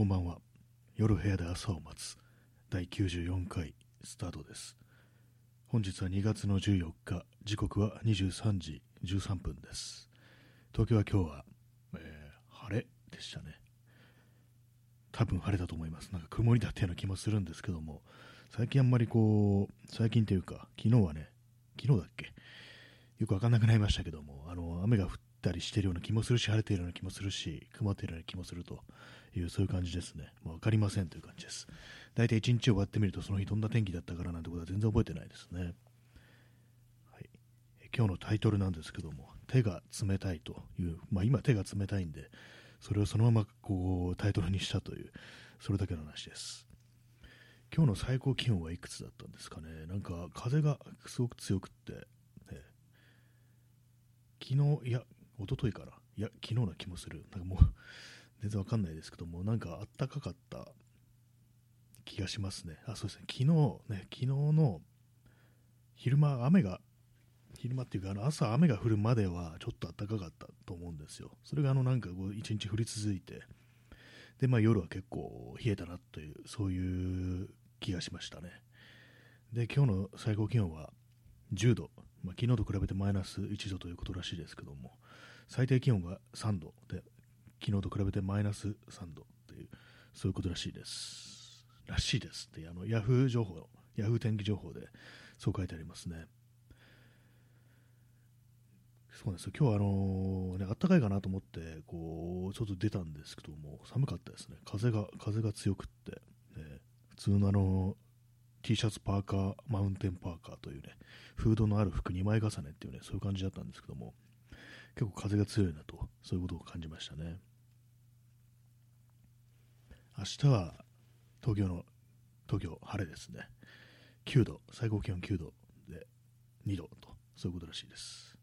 こんばんは。夜部屋で朝を待つ第94回スタートです。本日は2月の14日、時刻は23時13分です。東京は今日は、えー晴れでしたね。多分晴れだと思います。なんか曇りだったような気もするんですけども、最近あんまりこう、最近というか、昨日はね、昨日だっけ？よくわかんなくなりましたけども、あの雨が降ったりしてるような気もするし、晴れているような気もするし、曇っているような気もすするという、そういう感じですね。まあ、わかりませんという感じです。大体一日終わってみると、その日どんな天気だったからなんてことは全然覚えてないですね。はい、今日のタイトルなんですけども、手が冷たいという、まあ、今手が冷たいんで、それをそのままこうタイトルにしたという、それだけの話です。今日の最高気温はいくつだったんですかね。なんか風がすごく強くって、ね昨日、いや、一昨日かな。いや、昨日な気もする。なんかもう、全然わかんないですけども、なんかあったかかった気がしますね。あ、そうですね。昨日ね、昨日の昼間、雨が、昼間っていうか、あの朝雨が降るまではちょっと暖かかったと思うんですよ。それがあのなんか一日降り続いて、で、まあ夜は結構冷えたなという、そういう気がしましたね。で、今日の最高気温は10度、まあ、昨日と比べてマイナス1度ということらしいですけども、最低気温が3度で、昨日と比べてマイナス3度という、そういうことらしいです。らしいですって、あの、ヤフー情報、ヤフー天気情報でそう書いてありますね。そうです。今日はあのね、暖かいかなと思って、こう、ちょっと出たんですけども、寒かったですね。風が、風が強くって、ね、普通のあの、T シャツ、パーカー、マウンテンパーカーというね、フードのある服2枚重ねっていうね、そういう感じだったんですけども、結構風が強いなと、そういうことを感じましたね。明日は東京の、東京、晴れですね。9度、最高気温9度で2度と、そういうことらしいです。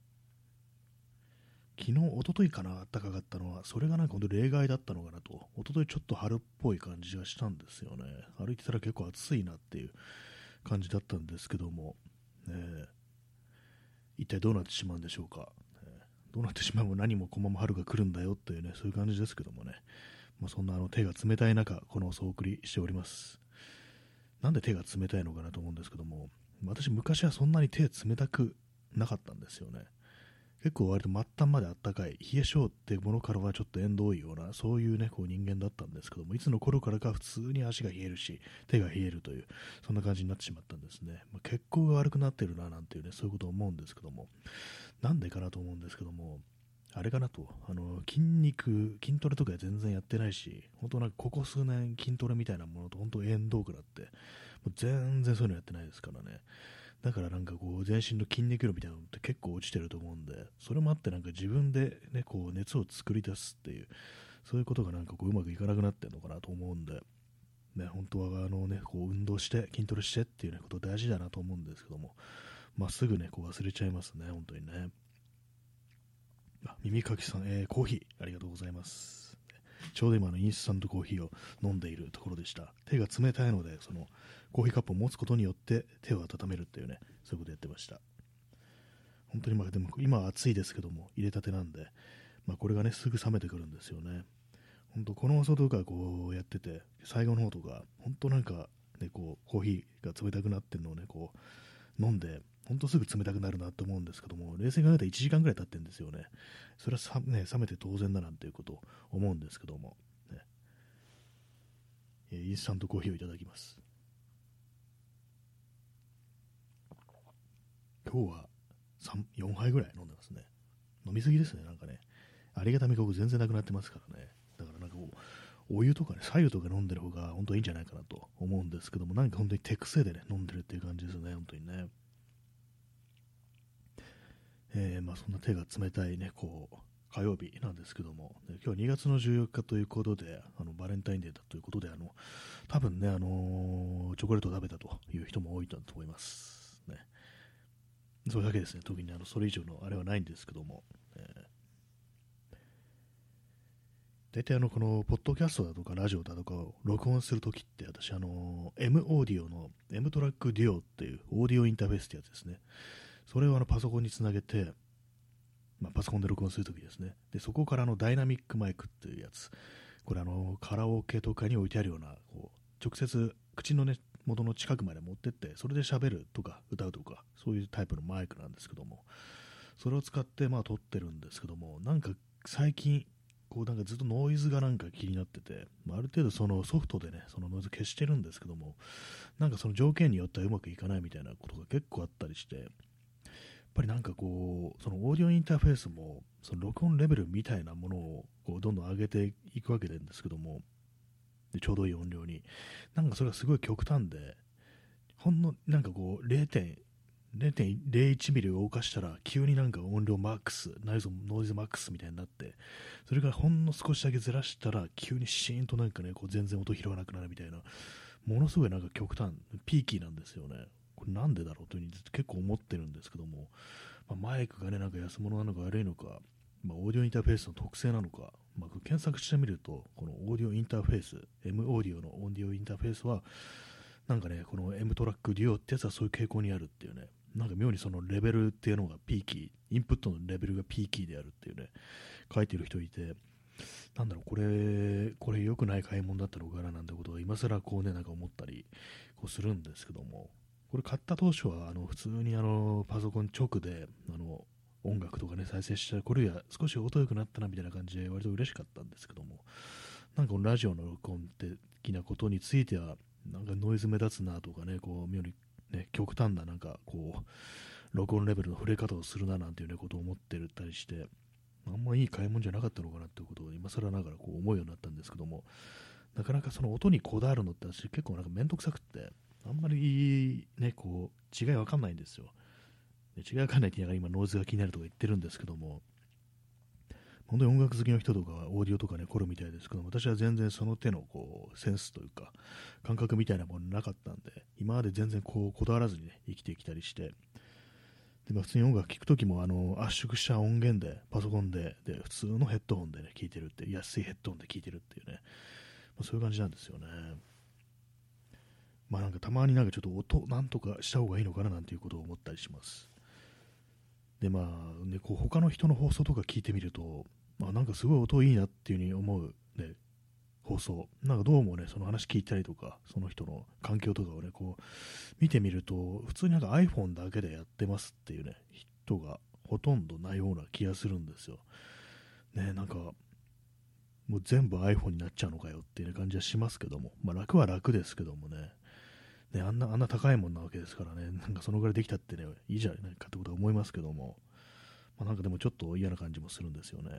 昨日、一昨日かな、暖かかったのは、それがなんか本当例外だったのかなと、一昨日ちょっと春っぽい感じがしたんですよね。歩いてたら結構暑いなっていう感じだったんですけども、ね一体どうなってしまうんでしょうか。ねどうなってしまうも何もこのまま春が来るんだよというね、そういう感じですけどもね。まあ、そんなあの手が冷たい中、この放送をお送りしております。なんで手が冷たいのかなと思うんですけども、私昔はそんなに手冷たくなかったんですよね。結構割と末端まであったかい、冷え性っていうものからはちょっと縁遠いような、そういうね、こう人間だったんですけども、いつの頃からか普通に足が冷えるし、手が冷えるという、そんな感じになってしまったんですね。まあ、血行が悪くなってるな、なんていうね、そういうことを思うんですけども、なんでかなと思うんですけども、あれかなと、あの筋肉、筋トレとか全然やってないし、本当なんかここ数年筋トレみたいなものと本当縁遠くなって、もう全然そういうのやってないですからね。だからなんかこう全身の筋肉量みたいなのって結構落ちてると思うんで、それもあってなんか自分でね、こう熱を作り出すっていう、そういうことがなんかこううまくいかなくなってるのかなと思うんで、ね、本当はあのね、こう運動して筋トレしてっていうね、こと大事だなと思うんですけども、まあ、すぐね、こう忘れちゃいますね、本当にね。耳かきさん、えーコーヒー、ありがとうございます。ちょうど今のインスタントコーヒーを飲んでいるところでした。手が冷たいので、そのコーヒーカップを持つことによって手を温めるっていうね、そういうことやってました。本当にまあ、でも今は暑いですけども、入れたてなんで、まあ、これがね、すぐ冷めてくるんですよね。本当、この放とかこうやってて、最後の方とか、本当なんか、ね、こう、コーヒーが冷たくなってるのをね、こう、飲んで、本当すぐ冷たくなるなと思うんですけども、冷静に考えたら1時間ぐらい経ってるんですよね。それは、ね、冷めて当然だなんていうことを思うんですけども、ね、インスタントコーヒーをいただきます。今日は4杯ぐらい飲んでますね。飲みすぎですね、なんかね。ありがたみが僕全然なくなってますからね。だからなんかこう、お湯とかね、白湯とか飲んでる方が本当はいいんじゃないかなと思うんですけども、なんか本当に手癖でね、飲んでるっていう感じですね、本当にね。えーまあ、そんな手が冷たいね、こう、火曜日なんですけども、今日は2月の14日ということで、あのバレンタインデーだということで、あの多分ね、あのーチョコレートを食べたという人も多いと思います。ね、それだけですね、特にあのそれ以上のあれはないんですけども、大体あのこのポッドキャストだとかラジオだとかを録音するときって私あの M オーディオの M トラックデュオっていうオーディオインターフェースってやつですね。それをあのパソコンにつなげて、まあ、パソコンで録音するときですね。でそこからのダイナミックマイクっていうやつ。これあの、カラオケとかに置いてあるような、こう、直接口のね、元の近くまで持ってって、それで喋るとか、歌うとか、そういうタイプのマイクなんですけども、それを使って、まあ、撮ってるんですけども、なんか最近、こうなんかずっとノイズがなんか気になってて、まあ、ある程度そのソフトでね、そのノイズ消してるんですけども、なんかその条件によってはうまくいかないみたいなことが結構あったりして、ぱりなんかこう、そのオーディオインターフェースも、その録音レベルみたいなものをこうどんどん上げていくわけなんですけども、でちょうどいい音量に、なんかそれがすごい極端で、ほんのなんかこう0.1 0.01ミリ動かしたら急になんか音量マックスノイズノイズマックスみたいになってそれからほんの少しだけずらしたら急にシーンとなんかねこう全然音拾わなくなるみたいなものすごいなんか極端ピーキーなんですよね。これなんでだろうというふうに結構思ってるんですけども、まあ、マイクがねなんか安物なのか悪いのか、まあ、オーディオインターフェースの特性なのか、まあ、検索してみるとこのオーディオインターフェース M オーディオのオーディオインターフェースはなんかね、この M トラックデュオってやつはそういう傾向にあるっていうね、なんか妙にそのレベルっていうのがピーキー、インプットのレベルがピーキーであるっていうね、書いてる人いて、なんだろう、これ、これ良くない買い物だったのかななんてことが今更こうね、なんか思ったりこうするんですけども、これ買った当初は、あの、普通にあの、パソコン直で、あの、音楽とかね、再生したら、これや少し音良くなったなみたいな感じで割と嬉しかったんですけども、なんかこのラジオの録音的なことについては、なんかノイズ目立つなとかね、こう、妙にね、極端ななんかこう、録音レベルの触れ方をするななんていうね、ことを思ってたりして、あんまいい買い物じゃなかったのかなっていうことを今更ながらこう思うようになったんですけども、なかなかその音にこだわるのって私結構なんかめんどくさくって、あんまりね、こう、違いわかんないんですよ。違いわかんないって言いながら今ノイズが気になるとか言ってるんですけども、本当に音楽好きの人とかオーディオとかね、来るみたいですけども、私は全然その手のこうセンスというか、感覚みたいなものなかったんで、今まで全然こうこだわらずにね、生きてきたりして、でまあ、普通に音楽聴くときもあの圧縮した音源で、パソコンで、で普通のヘッドホンでね、聴いてるって、安いヘッドホンで聴いてるっていうね、まあ、そういう感じなんですよね。まあなんかたまになんかちょっと音なんとかした方がいいのかななんていうことを思ったりします。でまあね、こう他の人の放送とか聞いてみると、まあ、なんかすごい音いいなっていう風に思う、ね、放送、なんかどうもね、その話聞いたりとか、その人の環境とかをね、こう、見てみると、普通になんか iPhone だけでやってますっていうね、人がほとんどないような気がするんですよ。ね、なんか、もう全部 iPhone になっちゃうのかよっていう感じはしますけども、まあ楽は楽ですけどもね、ね、あんな、あんな高いもんなわけですからね、なんかそのぐらいできたってね、いいじゃないかってことは思いますけども、まあ、なんかでもちょっと嫌な感じもするんですよね。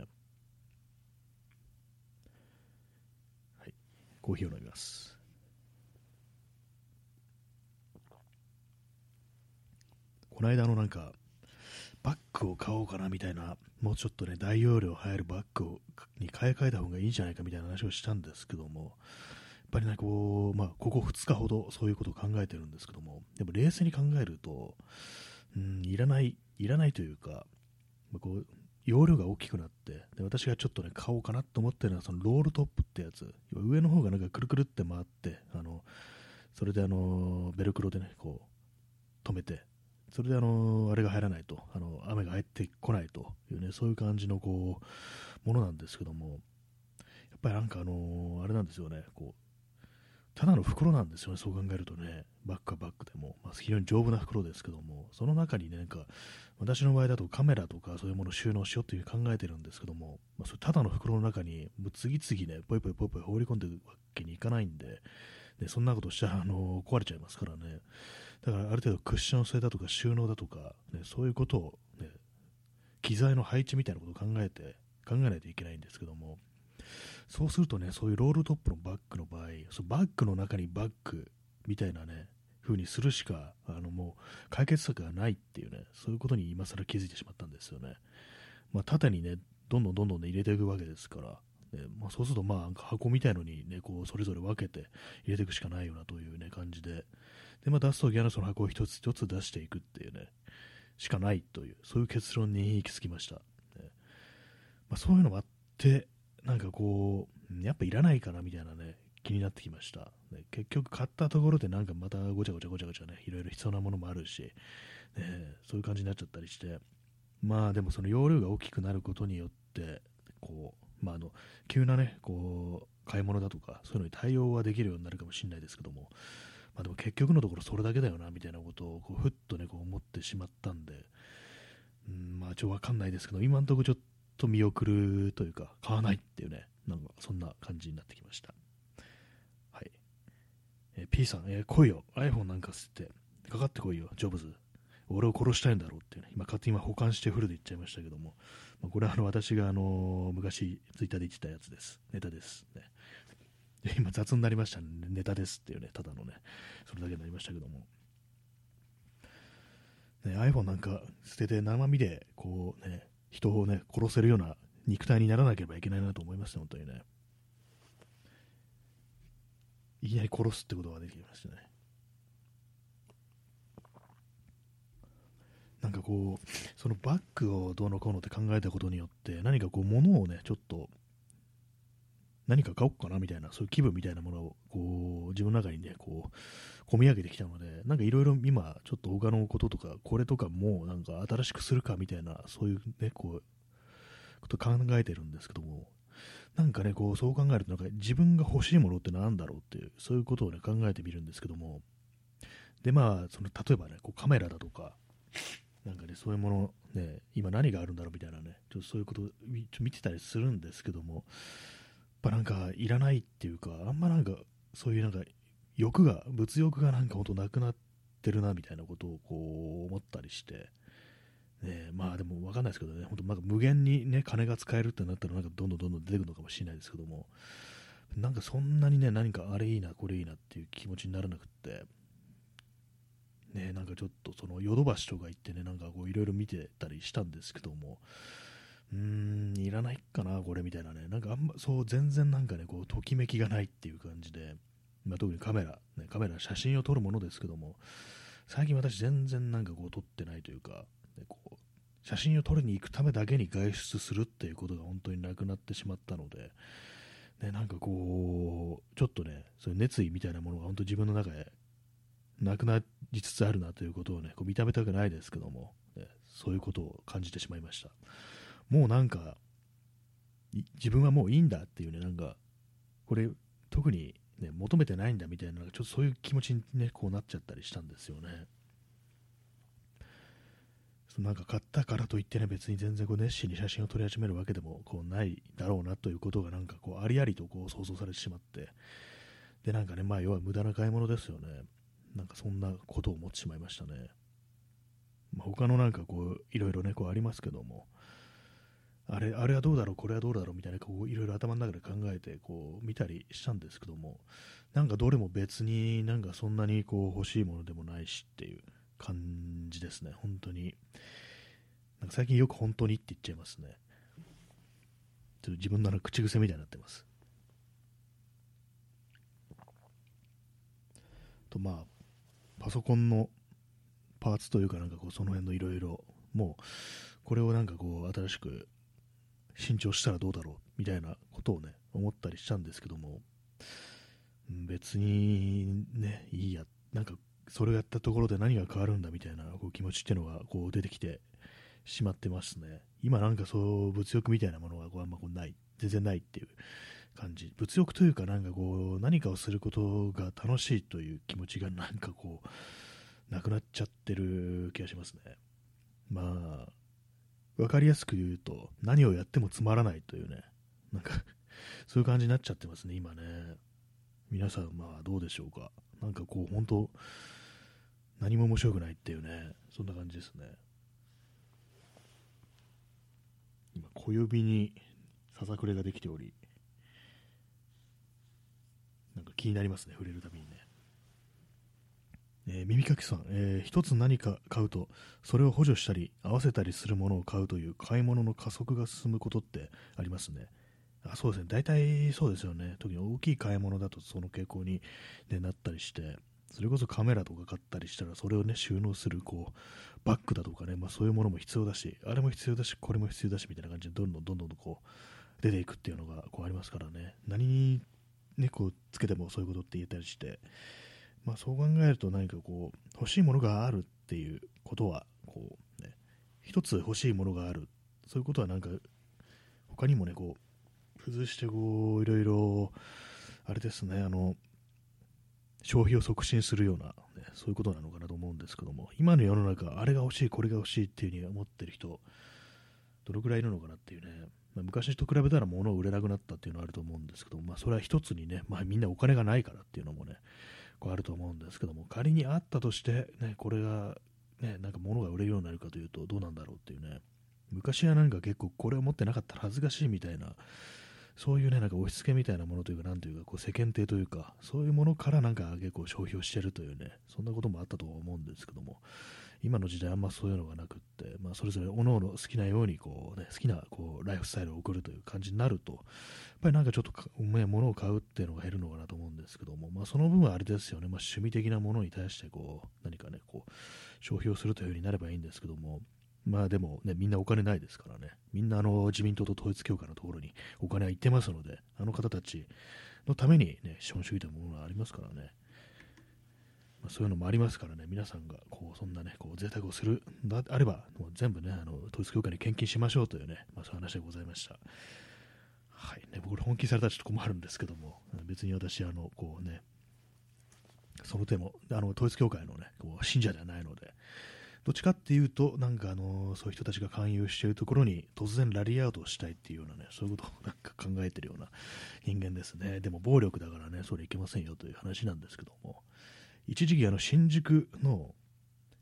はいコーヒーを飲みます。この間のなんか、バッグを買おうかなみたいな、もうちょっとね、大容量入るバッグに買い替えた方がいいんじゃないかみたいな話をしたんですけども、ぱりね、こう、まあ、ここ2日ほどそういうことを考えてるんですけども、でも冷静に考えると、うん、いらない、いらないというか、まあ、こう容量が大きくなってで私がちょっとね買おうかなと思ってるのはそのロールトップってやつ。上の方がなんかくるくるって回ってあのそれであのベルクロでねこう止めてそれであのあれが入らないとあの雨が入ってこないというねそういう感じのこうものなんですけどもやっぱりなんかあのあれなんですよねこうただの袋なんですよね、そう考えるとね、バックはバックでも、まあ、非常に丈夫な袋ですけども、その中にね、なんか、私の場合だとカメラとかそういうものを収納しようという考えてるんですけども、まあ、それただの袋の中に、次々ね、ぽいぽいぽいぽい放り込んでるわけにいかないんで、でそんなことしたら、あの壊れちゃいますからね、だからある程度クッション性だとか収納だとか、ね、そういうことを、ね、機材の配置みたいなことを考えて、考えないといけないんですけども、そうするとね、そういうロールトップのバッグの場合、そのバッグの中にバッグみたいなね、風にするしか、あのもう解決策がないっていうね、そういうことに今更気づいてしまったんですよね。まあ、縦にね、どんどんどんどん、ね、入れていくわけですから、ねまあ、そうするとまあ箱みたいのにね、こうそれぞれ分けて入れていくしかないよなというね、感じで、で、まあ、出すときはその箱を一つ一つ出していくっていうね、しかないという、そういう結論に行き着きました。ねまあ、そういうのもあって、なんかこう、やっぱいらないかなみたいなね、気になってきました。ね、結局買ったところでなんかまたごちゃごちゃごちゃごちゃね、いろいろ必要なものもあるし、ね、そういう感じになっちゃったりして、まあでもその容量が大きくなることによって、こう、まああの、急なね、こう、買い物だとか、そういうのに対応はできるようになるかもしれないですけども、まあ、でも結局のところそれだけだよな、みたいなことをこうふっとね、こう思ってしまったんで、うん、まあちょっとわかんないですけど、今のところちょっと見送るというか、買わないっていうね、なんかそんな感じになってきました。はい。えー、P さん、えー、来いよ。iPhone なんか吸って、かかってこいよ、ジョブズ。俺を殺したいんだろうってね、今勝手に今保管してフルで言っちゃいましたけども、まあ、これはあの私があの昔ツイッターで言ってたやつです。ネタです。ね、今雑になりましたね。ネタですっていうね、ただのね、それだけになりましたけども。ね、iPhone なんか捨てて生身でこうね、人をね、殺せるような肉体にならなければいけないなと思いますね、本当にね。いきなり殺すってことができましたね。なんかこう、そのバッグをどうのこうのって考えたことによって、何かこう、物をね、ちょっと、何か買おうかなみたいな、そういう気分みたいなものを、こう、自分の中にね、こう、込み上げてきたので、なんかいろいろ今、ちょっと他のこととか、これとかも、なんか新しくするかみたいな、そういうね、こう、こと考えてるんですけども、なんかね、こう、そう考えると、なんか自分が欲しいものって何だろうっていう、そういうことをね、考えてみるんですけども、で、まあ、その、例えばね、こうカメラだとか、なんかね、そういうもの、ね、今何があるんだろうみたいなね、ちょっとそういうこと見てたりするんですけども、ぱなんかいらないっていうか、あんまなんかそういうなんか欲が、物欲がなんかほんとなくなってるなみたいなことをこう思ったりして、ね、まあでも分かんないですけどね、本当なんか無限にね、金が使えるってなったらなんかどんどんどんどん出てくるのかもしれないですけども、なんかそんなにね、何かあれいいな、これいいなっていう気持ちにならなくって、ね、なんかちょっとそのヨドバシとか行ってね、なんかこういろいろ見てたりしたんですけども、うーん、いらないかな、これみたいなね、なんかあんまそう全然なんかね、こうときめきがないっていう感じで、まあ、特にカメラ、ね、カメラ、写真を撮るものですけども、最近私全然なんかこう撮ってないというか、ね、こう写真を撮りに行くためだけに外出するっていうことが本当になくなってしまったので、ね、なんかこう、ちょっとね、そういう熱意みたいなものが本当自分の中でなくなりつつあるなということをね、こう認めたくないですけども、ね、そういうことを感じてしまいました。もうなんか、自分はもういいんだっていうね、なんか、これ、特に、ね、求めてないんだみたいな、ちょっとそういう気持ちにね、こうなっちゃったりしたんですよね。なんか買ったからといってね、別に全然こう熱心に写真を撮り始めるわけでもこうないだろうなということがなんかこうありありとこう想像されてしまって、で、なんかね、まあ要は無駄な買い物ですよね。なんかそんなことを思ってしまいましたね。まあ、他のなんかこう、いろいろね、こうありますけども、あれ、あれはどうだろう、これはどうだろうみたいな、こう、いろいろ頭の中で考えて、こう、見たりしたんですけども、なんかどれも別になんかそんなにこう欲しいものでもないしっていう感じですね、本当に。なんか最近よく本当にって言っちゃいますね。ちょっと自分の口癖みたいになってます。とまあパソコンのパーツというかなんかこうその辺のいろいろもうこれをなんかこう新しく新調したらどうだろうみたいなことをね思ったりしたんですけども。別にねいいやなんかそれをやったところで何が変わるんだみたいなこう気持ちっていうのがこう出てきてしまってますね。今なんかそう物欲みたいなものがこうあんまこうない。全然ないっていう感じ。物欲というかなんかこう何かをすることが楽しいという気持ちがなんかこうなくなっちゃってる気がしますね。まあ分かりやすく言うと何をやってもつまらないというね。なんか そういう感じになっちゃってますね今ね。皆さんまあどうでしょうか。なんかこう本当何も面白くないっていうね。そんな感じですね。今小指にささくれができておりなんか気になりますね、触れるたびにね。えー、耳かきさん、えー、一つ何か買うと、それを補助したり、合わせたりするものを買うという買い物の加速が進むことってありますね。あそうですね、大体そうですよね。特に大きい買い物だとその傾向に、ね、なったりして、それこそカメラとか買ったりしたら、それをね、収納する、こう、バッグだとかね、まあそういうものも必要だし、あれも必要だし、これも必要だし、みたいな感じで、どんどんどんどんこう、出ていくっていうのが、こうありますからね。何にね、こうつけてもそういうことって言えたりして、まあ、そう考えると何かこう欲しいものがあるっていうことはこう、ね、一つ欲しいものがある。そういうことはなんか他にもねこう崩してこういろいろあれですねあの消費を促進するような、ね、そういうことなのかなと思うんですけども今の世の中あれが欲しいこれが欲しいっていうふうに思ってる人どのくらいいるのかなっていうね、昔と比べたら物を売れなくなったっていうのはあると思うんですけど、まあ、それは一つにね、まあ、みんなお金がないからっていうのもねこうあると思うんですけども仮にあったとして、ね、これが、ね、なんか物が売れるようになるかというとどうなんだろうっていうね。昔はなんか結構これを持ってなかったら恥ずかしいみたいなそういうね、なんか押し付けみたいなものというか、なんというか、こう世間体というか、そういうものからなんか結構消費をしてるというね、そんなこともあったと思うんですけども、今の時代あんまそういうのがなくって、まあ、それぞれ各々好きなようにこう、ね、好きなこうライフスタイルを送るという感じになると、やっぱりなんかちょっとね、物を買うっていうのが減るのかなと思うんですけども、まあ、その分はあれですよね、まあ、趣味的なものに対してこう何かね、こう消費をするというふうになればいいんですけども、まあでもね、みんなお金ないですからね、みんなあの自民党と統一教会のところにお金は行ってますので、あの方たちのためにね、資本主義というものがありますからね、そういうのもありますからね、皆さんがこうそんなね、こう贅沢をするんであれば、もう全部ね、あの統一教会に献金しましょうというね、まあ、そういう話でございました。はいね、僕、本気されたらちょっと困るんですけども、別に私、あのこうね、その手も、あの統一教会のね、こう信者ではないので、どっちかっていうと、なんかあのそういう人たちが勧誘しているところに突然ラリーアウトをしたいっていうようなね、そういうことをなんか考えてるような人間ですね。でも暴力だからね、それいけませんよという話なんですけども、一時期あの新宿の、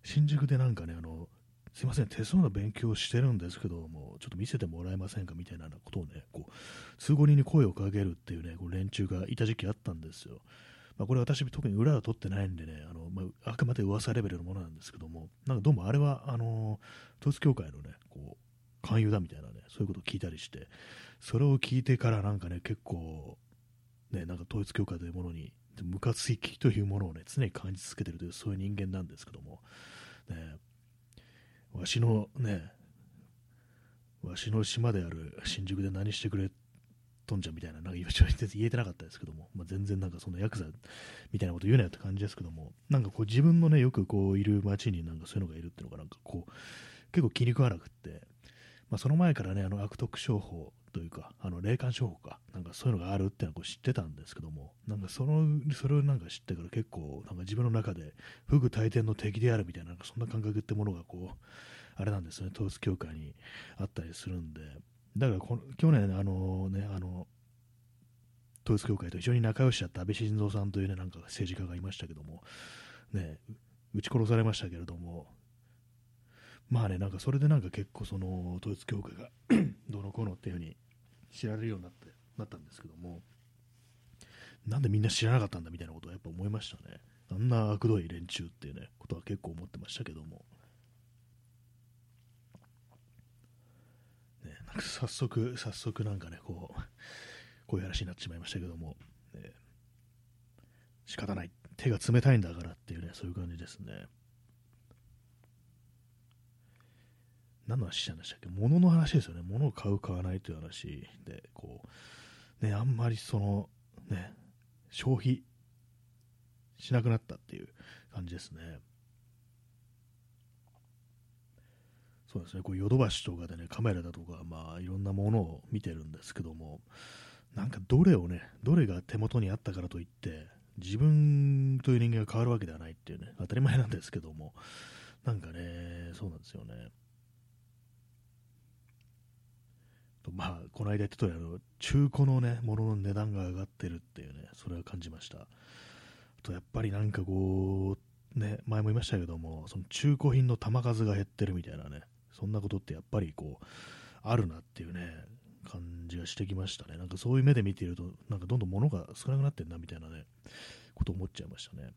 新宿でなんかね、あの、すいません、手相の勉強してるんですけども、ちょっと見せてもらえませんかみたいなことをね、こう、通行人に声をかけるっていうね、こう連中がいた時期あったんですよ。まあ、これ私特に裏は取ってないんでね、あのまあ、あくまで噂レベルのものなんですけども、なんかどうもあれは、あの統一教会のね、こう、勧誘だみたいなね、そういうことを聞いたりして、それを聞いてからなんかね、結構、ね、なんか統一教会というものに、ムカつきというものをね、常に感じ続けてるという、そういう人間なんですけども、ね、わしのね、わしの島である新宿で何してくれとんじゃんみたいな、なんか言えてなかったですけども、まあ、全然なんかそんなヤクザみたいなこと言うなよって感じですけども、なんかこう自分のね、よくこういる街になんかそういうのがいるっていうのがなんかこう、結構気に食わなくって、まあ、その前からね、あの悪徳商法というか、あの霊感商法か、なんかそういうのがあるっていうのはこう知ってたんですけども、なんかその、それをなんか知ってから結構、なんか自分の中で、フグ大天の敵であるみたいな、なんかそんな感覚ってものがこう、あれなんですね、統一教会にあったりするんで、だからこの去年、あのね、あの、統一教会と非常に仲良しだった安倍晋三さんというね、なんか政治家がいましたけども、ね、撃ち殺されましたけれども、まあね、なんかそれでなんか結構その統一教会が どうのこうのっていうふうに知られるようになってなったんですけども、なんでみんな知らなかったんだみたいなことはやっぱ思いましたね。あんな悪どい連中っていうね、ことは結構思ってましたけども。ね、なんか早速、早速なんかね、こう、こういう話になってしまいましたけども、えー、仕方ない。手が冷たいんだからっていうね、そういう感じですね。何の話したんでしたっけ？物の話ですよね。物を買う、買わないという話で、こう、ね、あんまりその、ね、消費しなくなったっていう感じですね。そうですね、こうヨドバシとかでね、カメラだとか、まあ、いろんなものを見てるんですけども、なんかどれをね、どれが手元にあったからといって、自分という人間が変わるわけではないっていうね、当たり前なんですけども、なんかね、そうなんですよね。とまあ、この間言った通り、あの、中古のね、ものの値段が上がってるっていうね、それは感じました。あと、やっぱりなんかこう、ね、前も言いましたけども、その中古品の玉数が減ってるみたいなね、そんなことってやっぱりこう、あるなっていうね、感じがしてきましたね。なんかそういう目で見ていると、なんかどんどん物が少なくなってんなみたいなね、こと思っちゃいましたね。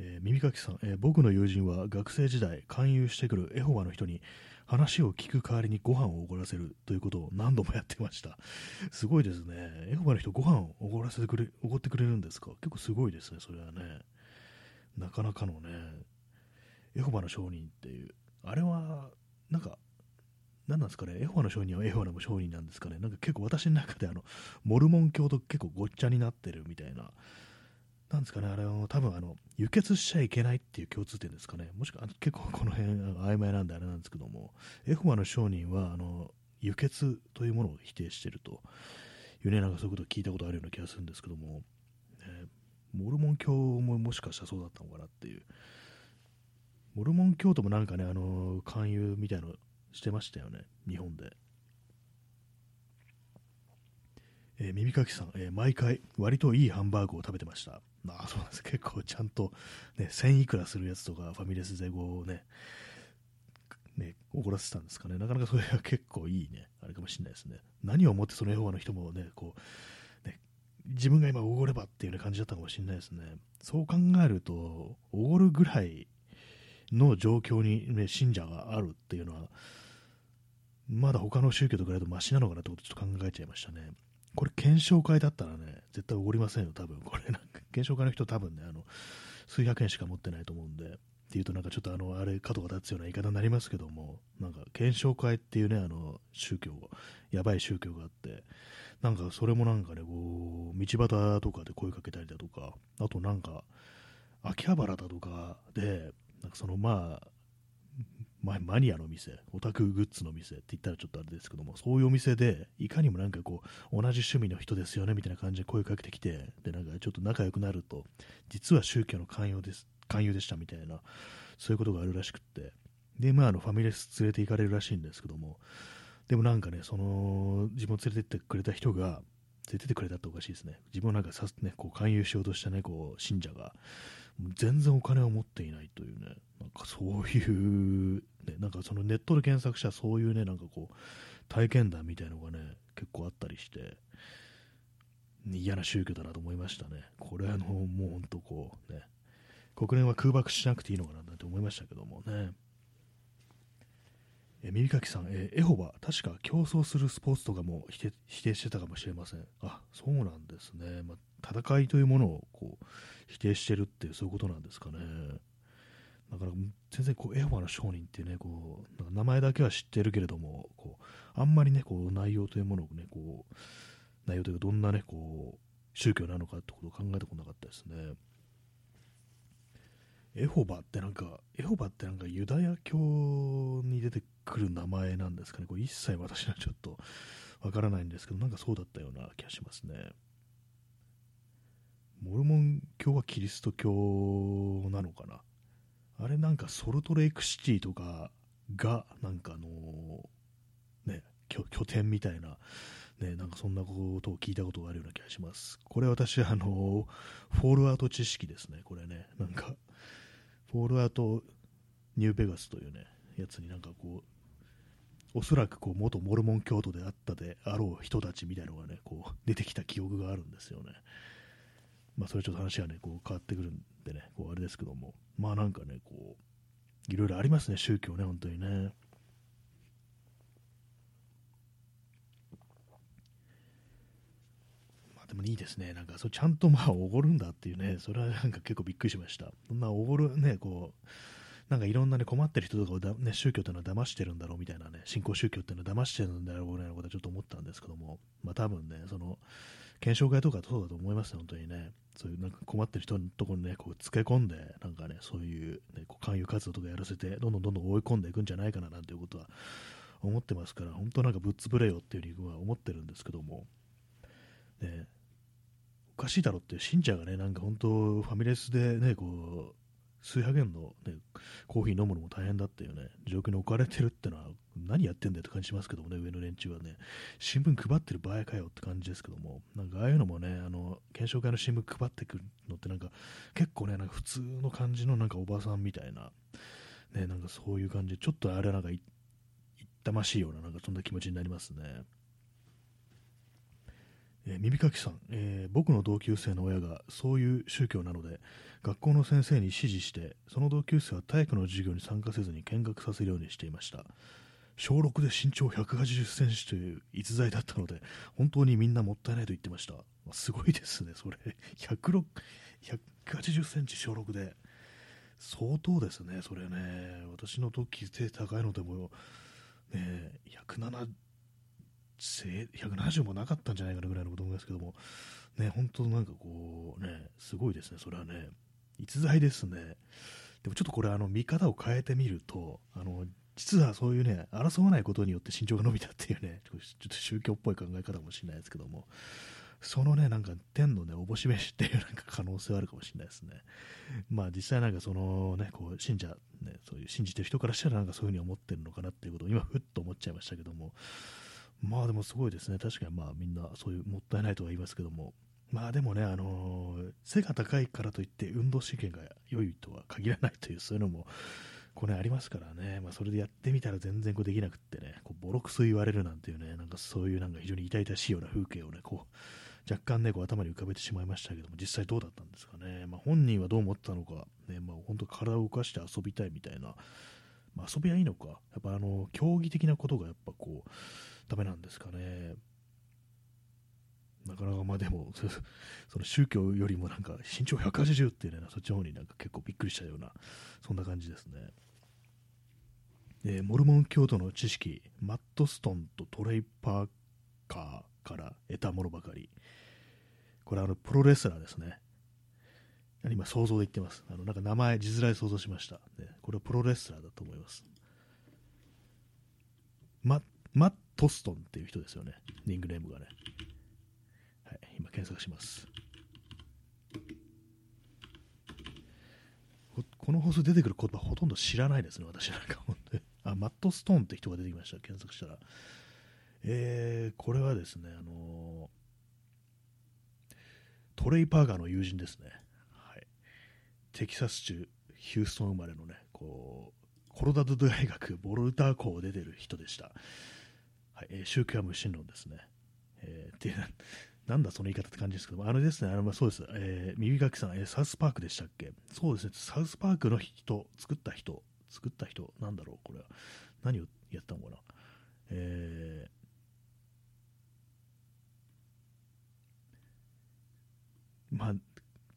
えー、耳かきさん、えー、僕の友人は学生時代勧誘してくるエホバの人に話を聞く代わりにご飯をおごらせるということを何度もやってました。すごいですね。エホバの人ご飯をおごらせてくれ、おごってくれるんですか？結構すごいですね、それはね。なかなかのね、エホバの商人っていう、あれは、なんか、何なんですかね、エホバの商人はエホバの商人なんですかね、なんか結構私の中であの、モルモン教と結構ごっちゃになってるみたいな、なんですかね、あれは多分あの、輸血しちゃいけないっていう共通点ですかね、もしくは結構この辺曖昧なんであれなんですけども、エホバの商人はあの輸血というものを否定してるというね、なんかそういうことを聞いたことあるような気がするんですけども、えー、モルモン教ももしかしたらそうだったのかなっていう。モルモン教徒もなんかね、あの勧誘みたいのしてましたよね、日本で。えー、耳かきさん、えー、毎回割といいハンバーグを食べてました。あ そうなんです。結構ちゃんと、ね、1000いくらするやつとかファミレスでこうね、ね、怒らせてたんですかね。なかなかそれは結構いいね、あれかもしれないですね。何を思ってそのエホバの人もね、こう、ね、自分が今おごればっていう、ね、感じだったかもしれないですね。そう考えると、おごるぐらいの状況に、ね、信者があるっていうのは、まだ他の宗教とかだとマシなのかなってことをちょっと考えちゃいましたね。これ検証会だったらね、絶対おごりませんよ、多分。これなんか、検証会の人多分ね、あの、数百円しか持ってないと思うんで、っていうとなんかちょっとあの、あれ、角が立つような言い方になりますけども、なんか、検証会っていうね、あの、宗教、やばい宗教があって、なんかそれもなんかね、こう、道端とかで声かけたりだとか、あとなんか、秋葉原だとかで、なんかそのまあ、マニアの店、オタクグッズの店って言ったらちょっとあれですけども、そういうお店で、いかにもなんかこう、同じ趣味の人ですよねみたいな感じで声かけてきて、で、なんかちょっと仲良くなると、実は宗教の勧誘です、勧誘でしたみたいな、そういうことがあるらしくって、で、まあ、あのファミレス連れて行かれるらしいんですけども、でもなんかね、その、自分を連れてってくれた人が、連れてってくれたっておかしいですね。自分をなんかさ、ね、こう勧誘しようとしたね、こう、信者が、全然お金を持っていないというね、なんかそういう、ね、なんかそのネットで検索したそういうね、なんかこう、体験談みたいのがね、結構あったりして、嫌な宗教だなと思いましたね。これあの、もう本当こうね、国連は空爆しなくていいのかなって思いましたけどもね。え耳かきさん、えエホバ、確か競争するスポーツとかも否定否定してたかもしれません。あ、そうなんですね。まあ、戦いというものをこう否定してるっていう、そういうことなんですかね。だから全然こうエホバの商人っていうね、こう名前だけは知ってるけれども、こうあんまりね、こう内容というものをね、こう内容というか、どんなね、こう宗教なのかってことを考えたこなかったですね。エホバってなんか、エホバってなんかユダヤ教に出てくる名前なんですかね。これ一切私はちょっとわからないんですけど、なんかそうだったような気がしますね。モルモン教はキリスト教なのかな。あれなんかソルトレイクシティとかが、なんかあのね、拠点みたいな、ね、なんかそんなことを聞いたことがあるような気がします。これ私、あのフォールアウト知識ですね、これね。なんか、フォールアウトニューベガスというね、やつになんかこう、おそらくこう元モルモン教徒であったであろう人たちみたいなのがね、こう出てきた記憶があるんですよね。まあそれちょっと話がね、こう変わってくるんでね、こうあれですけども、まあなんかね、こう、いろいろありますね、宗教ね、本当にね。でもいいですね。なんか、そうちゃんとまあ、おごるんだっていうね、それはなんか結構びっくりしました。そんなおごるね、こう、なんかいろんなね、困ってる人とかをだ、ね、宗教っていうのは騙してるんだろうみたいなね、信仰宗教っていうのは騙してるんだろうぐらいのことはちょっと思ったんですけども、まあ多分ね、その、検証会とかそうだと思いますね、本当にね。そういうなんか困ってる人のところにね、こう、つけ込んで、なんかね、そういう、ね、こう勧誘活動とかやらせて、どんどんどんどん追い込んでいくんじゃないかななんていうことは思ってますから、本当なんかぶっ潰れよっていうふうには思ってるんですけども、ね、おかしいだろって信者がね、なんか本当、ファミレスでね、こう、数百円の、ね、コーヒー飲むのも大変だっていうね、状況に置かれてるってのは、何やってんだよって感じしますけどもね、上の連中はね、新聞配ってる場合かよって感じですけども、なんかああいうのもね、あの、検証会の新聞配ってくるのってなんか、結構ね、なんか普通の感じのなんかおばさんみたいな、ね、なんかそういう感じ。で、ちょっとあれなんかい、ったましいような、なんかそんな気持ちになりますね。えー、耳かきさん、えー、僕の同級生の親がそういう宗教なので学校の先生に指示してその同級生は体育の授業に参加せずに見学させるようにしていました。小6で身長180センチという逸材だったので本当にみんなもったいないと言ってました。すごいですねそれ。106 180センチ小6で。相当ですねそれね。私の時背高いのでもね170 170もなかったんじゃないかなぐらいのこと思いますけども、ね、本当なんかこう、ね、すごいですね、それはね、逸材ですね。でもちょっとこれ、あの見方を変えてみると、あの実はそういうね、争わないことによって身長が伸びたっていうね、ちょっと宗教っぽい考え方かもしれないですけども、そのね、なんか天のね、おぼし飯っていうなんか可能性はあるかもしれないですね。まあ実際なんかそのね、こう信者、ね、そういう信じてる人からしたらなんかそういうふうに思ってるのかなっていうことを今ふっと思っちゃいましたけども、まあでもすごいですね。確かにまあみんなそういうもったいないとは言いますけども、まあでもね、あのー、背が高いからといって運動神経が良いとは限らないという、そういうのも、これありますからね、まあ、それでやってみたら全然こうできなくってね、こうボロクソ言われるなんていうね、なんかそういうなんか非常に痛々しいような風景をね、こう若干ね、こう頭に浮かべてしまいましたけども、実際どうだったんですかね、まあ、本人はどう思ったのか、ね、まあ、本当体を動かして遊びたいみたいな、まあ、遊びはいいのか、やっぱあの競技的なことがやっぱこう、ダメなんですかね。なかなかまあでも、その宗教よりもなんか身長180っていうね、そっちの方になんか結構びっくりしたような、そんな感じですね。えー、モルモン教徒の知識、マット・ストンとトレイ・パーカーから得たものばかり。これあの、プロレスラーですね。今想像で言ってます。あの、なんか名前、字面想像しました。ね、これはプロレスラーだと思います。ママットストンっていう人ですよね。リングネームがね。はい、今検索します。この放送出てくる言葉ほとんど知らないですね、私なんか本当に。あ、マットストーンって人が出てきました、検索したら。えー、これはですね、あのー、トレイ・パーガーの友人ですね。はい。テキサス州ヒューストン生まれのね、こう、コロラド大学ボルター校を出てる人でした。はい、えー、宗教は無神論ですね。えー、って なんだその言い方って感じですけども、あれですね、あのまあそうです、えー、耳かきさん、えー、サウスパークでしたっけ？そうですね、サウスパークの人、作った人、作った人、なんだろう、これは。何をやったのかな？えー、まあ、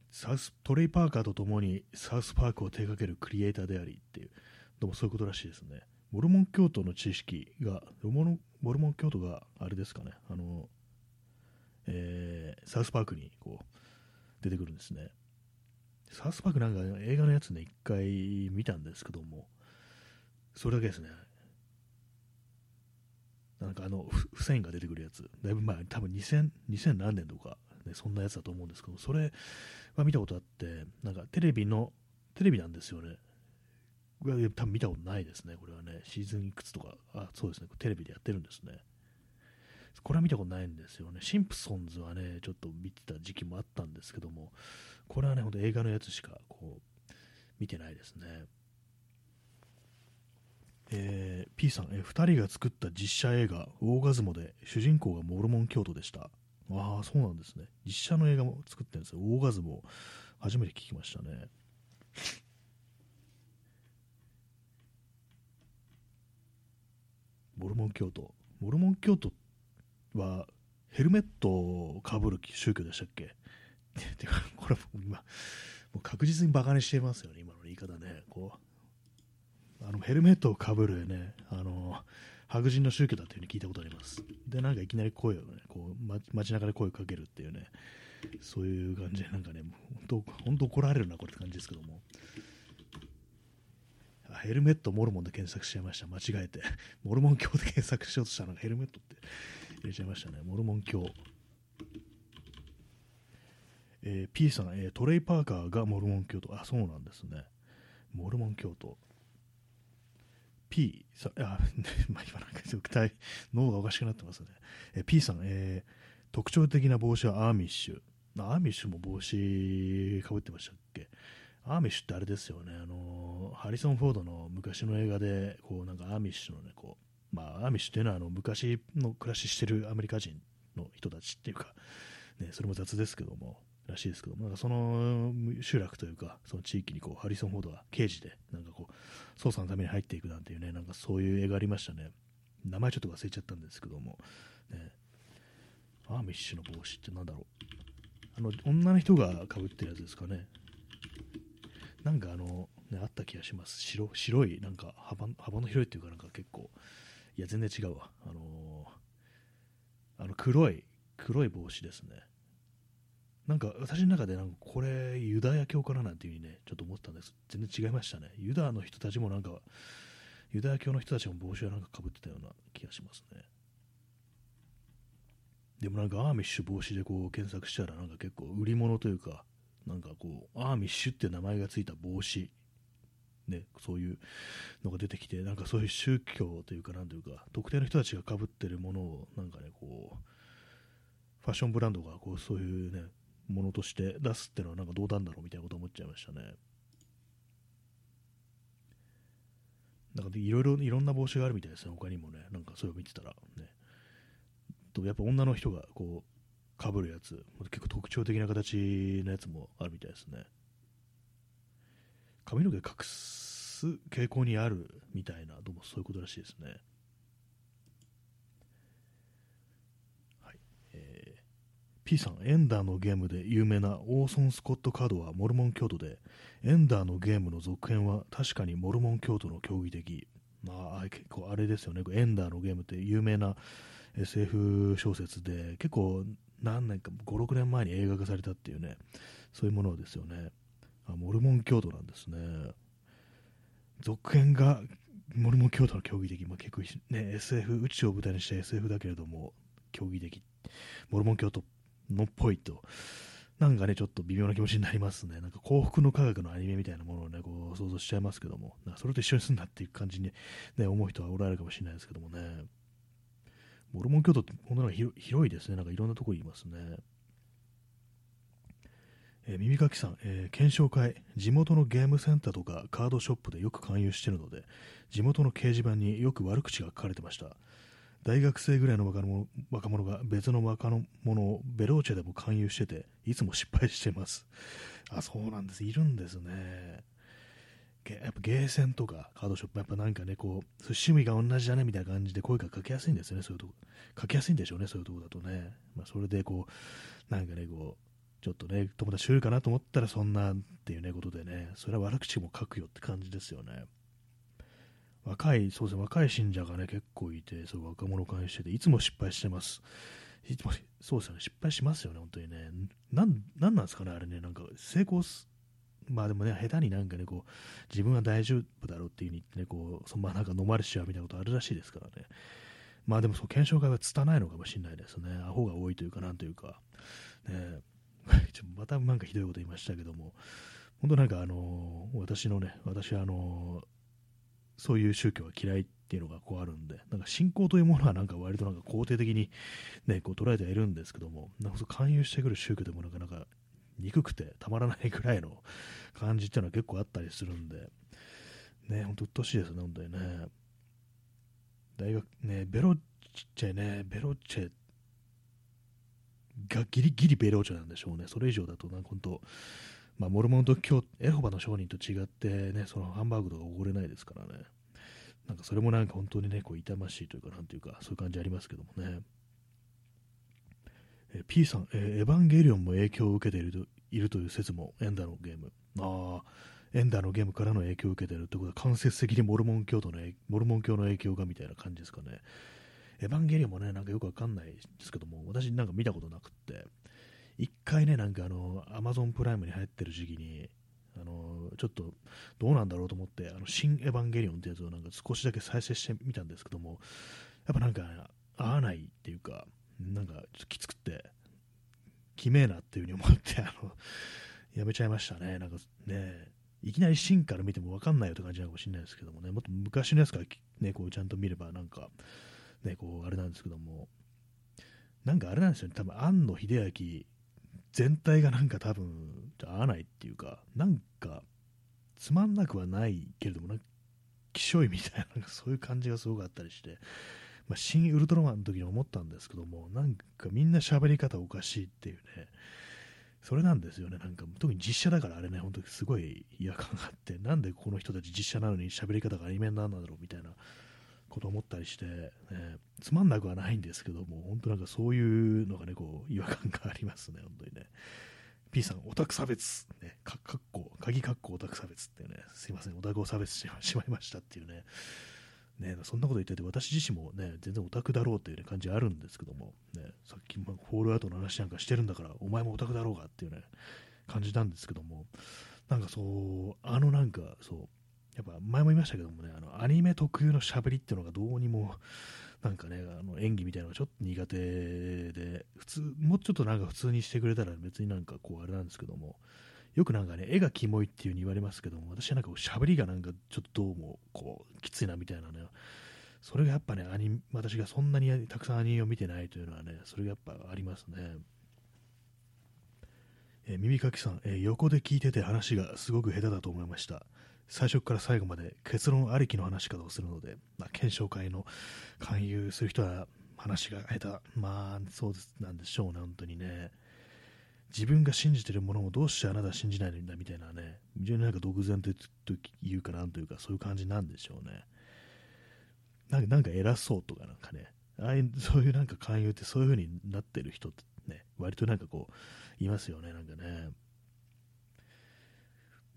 サウストレイ・パーカーとともにサウスパークを手掛けるクリエイターでありっていう、どうもそういうことらしいですね。モルモン教徒の知識が、モルモルモン教徒があれですかね、あの、えー、サウスパークにこう出てくるんですね。サウスパークなんか映画のやつね、一回見たんですけども、それだけですね。なんかあの、フセインが出てくるやつ、だいぶ前、多分2000、2000何年とか、ね、そんなやつだと思うんですけど、それは見たことあって、なんかテレビの、テレビなんですよね。多分見たことないですね、これはね。シーズンいくつとか、あ、そうですね、テレビでやってるんですね。これは見たことないんですよね。シンプソンズはね、ちょっと見てた時期もあったんですけども、これはね、ほんと映画のやつしかこう見てないですね。えー、P さん、え、2人が作った実写映画、オーガズモで主人公がモルモン教徒でした。ああ、そうなんですね。実写の映画も作ってるんですよ。オーガズモ、初めて聞きましたね。ルモン教徒。モルモン教徒はヘルメットをかぶる宗教でしたっけ？てか、これ今、もう確実にバカにしてますよね、今の言い方ね。こう、あの、ヘルメットをかぶるね、あの、白人の宗教だというふうに聞いたことあります。で、なんかいきなり声をね、こう、ま、街中で声をかけるっていうね、そういう感じで、なんかね、本当怒られるな、これって感じですけども。ヘルメットモルモンで検索しちゃいました。間違えて。モルモン教で検索しようとしたのがヘルメットって入れちゃいましたね。モルモン教。えー、P さん、えー、トレイ・パーカーがモルモン教徒。あ、そうなんですね。モルモン教徒。P さん、あ、まあ、今なんか具体、脳がおかしくなってますね。えー、P さん、えー、特徴的な帽子はアーミッシュ。アーミッシュも帽子かぶってましたっけ？アーミッシュってあれですよね、あのハリソン・フォードの昔の映画で、こうなんかアーミッシュのね、こうまあ、アーミッシュっていうのはあの昔の暮らししてるアメリカ人の人たちっていうか、ね、それも雑ですけども、らしいですけども、なんかその集落というか、その地域にこうハリソン・フォードが刑事で、なんかこう、捜査のために入っていくなんていうね、なんかそういう映画ありましたね。名前ちょっと忘れちゃったんですけども、ね、アーミッシュの帽子ってなんだろう。あの、女の人がかぶってるやつですかね。なんかあの、ね、あった気がします。白白い、なんか幅幅の広いっていうか、なんか結構、いや、全然違うわ。あのー、あの黒い、黒い帽子ですね。なんか私の中でなんかこれユダヤ教かななんていうふうにね、ちょっと思ったんです。全然違いましたね。ユダの人たちもなんか、ユダヤ教の人たちも帽子はなんかかぶってたような気がしますね。でもなんかアーミッシュ帽子でこう検索したらなんか結構売り物というか、なんかこう、アーミッシュって名前がついた帽子、ね、そういうのが出てきて、なんかそういう宗教というか、なんというか、特定の人たちがかぶってるものを、なんかね、こう、ファッションブランドがこうそういうね、ものとして出すってのはなんかどうなんだろうみたいなこと思っちゃいましたね。なんかいろいろ、いろんな帽子があるみたいですね、他にもね、なんかそれを見てたらね。と、やっぱ女の人がこう、かぶるやつ、結構特徴的な形のやつもあるみたいですね。髪の毛隠す傾向にあるみたいな、どうもそういうことらしいですね。はい。えー、P さん、エンダーのゲームで有名なオーソン・スコット・カードはモルモン教徒で、エンダーのゲームの続編は確かにモルモン教徒の競技的。まあ、結構あれですよね、エンダーのゲームって有名な SF 小説で、結構何年か、5、6年前に映画化されたっていうね、そういうものですよね。あモルモン教徒なんですね。続編がモルモン教徒の競技的、まあ、結構ね、SF、宇宙を舞台にした SF だけれども、競技的、モルモン教徒のっぽいと、なんかね、ちょっと微妙な気持ちになりますね。なんか幸福の科学のアニメみたいなものをね、こう想像しちゃいますけども、なんかそれと一緒にすんなっていう感じに、ね、思う人はおられるかもしれないですけどもね。モルモン教徒って本当に広いですね。なんかいろんなところにいますね。えー、耳かきさん、えー、検証会、地元のゲームセンターとかカードショップでよく勧誘してるので、地元の掲示板によく悪口が書かれてました。大学生ぐらいの若者若者が別の若者をベローチェでも勧誘してて、いつも失敗してます。あ、そうなんです。いるんですね。やっぱゲーセンとかカードショップ、やっぱなんかね、こう、趣味が同じだねみたいな感じで声がかけやすいんですよね、そういうとこ。かけやすいんでしょうね、そういうとこだとね。まあ、それでこう、なんかね、こう、ちょっとね、友達いるかなと思ったらそんなっていうね、ことでね、それは悪口も書くよって感じですよね。若い、そうですね、若い信者がね、結構いて、そう若者関してて、いつも失敗してます。いつも、そうですよね、失敗しますよね、本当にね。なん、なんなんですかね、あれね、なんか、成功す、まあでもね、下手になんかね、こう、自分は大丈夫だろうっていう風に言ってね、こう、そまあなんか飲まれちゃうみたいなことあるらしいですからね。まあでもそう、検証会は拙いのかもしれないですね。アホが多いというか、なんというか。ね、またなんかひどいこと言いましたけども、本当なんかあのー、私のね、私はあのーそういう宗教が嫌いっていうのがこうあるんで、なんか信仰というものはなんか割となんか肯定的に、ね、こう捉えてはいるんですけども、なんか勧誘してくる宗教でもなかなか憎くてたまらないぐらいの感じっていうのは結構あったりするんで、ね、ほんと鬱陶しいですね、本当にね。大学、ね、ベロッチェね、ベロッチェがギリギリベロッチェなんでしょうね。それ以上だと、なんか本当、まあ、モルモンと今日エホバの商人と違ってね、そのハンバーグとかおごれないですからね。なんかそれもなんか本当にね、こう痛ましいというか、なんていうか、そういう感じありますけどもね。え P さん、えエヴァンゲリオンも影響を受けているといるという説も、エンダーのゲーム。ああ、エンダーのゲームからの影響を受けているということは、間接的にモルモン教徒のモルモン教の影響がみたいな感じですかね。エヴァンゲリオンもね、なんかよくわかんないですけども、私なんか見たことなくって、一回ね、なんかあの、アマゾンプライムに入ってる時期に、あの、ちょっとどうなんだろうと思って、あの、新エヴァンゲリオンってやつをなんか少しだけ再生してみたんですけども、やっぱなんか合わないっていうか、なんかちょっときつくって、きめえなっていう風に思って、あの、やめちゃいましたね。なんかね、いきなり新から見ても分かんないよって感じなのかもしれないですけどもね、もっと昔のやつからね、こうちゃんと見ればなんか、ね、こうあれなんですけども、なんかあれなんですよね、多分庵野秀明全体がなんか多分合わないっていうか、なんかつまんなくはないけれども、なんかきしょいみたいな、なんかそういう感じがすごくあったりして、まあ、新ウルトラマンの時に思ったんですけども、なんかみんな喋り方おかしいっていうね、それなんですよね、なんか特に実写だからあれね、本当にすごい違和感があって、なんでこの人たち実写なのに喋り方がアニメなんだろうみたいなこと思ったりして、ね、つまんなくはないんですけども、本当なんかそういうのがね、こう、違和感がありますね、本当にね。P さん、オタク差別、ね、か、かっこ、鍵かっこオタク差別っていうね、すいません、オタクを差別して しまいましたっていうね、ね、そんなこと言ってて、私自身もね、全然オタクだろうっていう、ね、感じあるんですけども、ね、さっき、まあ、フォールアウトの話なんかしてるんだから、お前もオタクだろうがっていうね、感じなんですけども、なんかそう、あのなんか、そう、やっぱ前も言いましたけどもね、あのアニメ特有の喋りっていうのがどうにも、なんかね、あの演技みたいなのがちょっと苦手で、普通、もうちょっとなんか普通にしてくれたら別になんかこうあれなんですけども、よくなんかね、絵がキモいっていうに言われますけども、私はなんかこう喋りがなんかちょっとどうもこうきついなみたいなね、それがやっぱね、アニ私がそんなにたくさんアニメを見てないというのはね、それがやっぱありますね。えー、耳かきさん、えー、横で聞いてて話がすごく下手だと思いました。最初から最後まで結論ありきの話し方をするので、まあ、検証会の勧誘する人は話が下手。まあ、そうですなんでしょうね、本当にね。自分が信じてるものをどうしてあなたは信じないんだみたいなね、非常になんか独善というかなんというか、そういう感じなんでしょうね。なんかなんか偉そうとかなんかね、ああいう そういうなんか勧誘ってそういう風になってる人ってね、割となんかこう、いますよね、なんかね。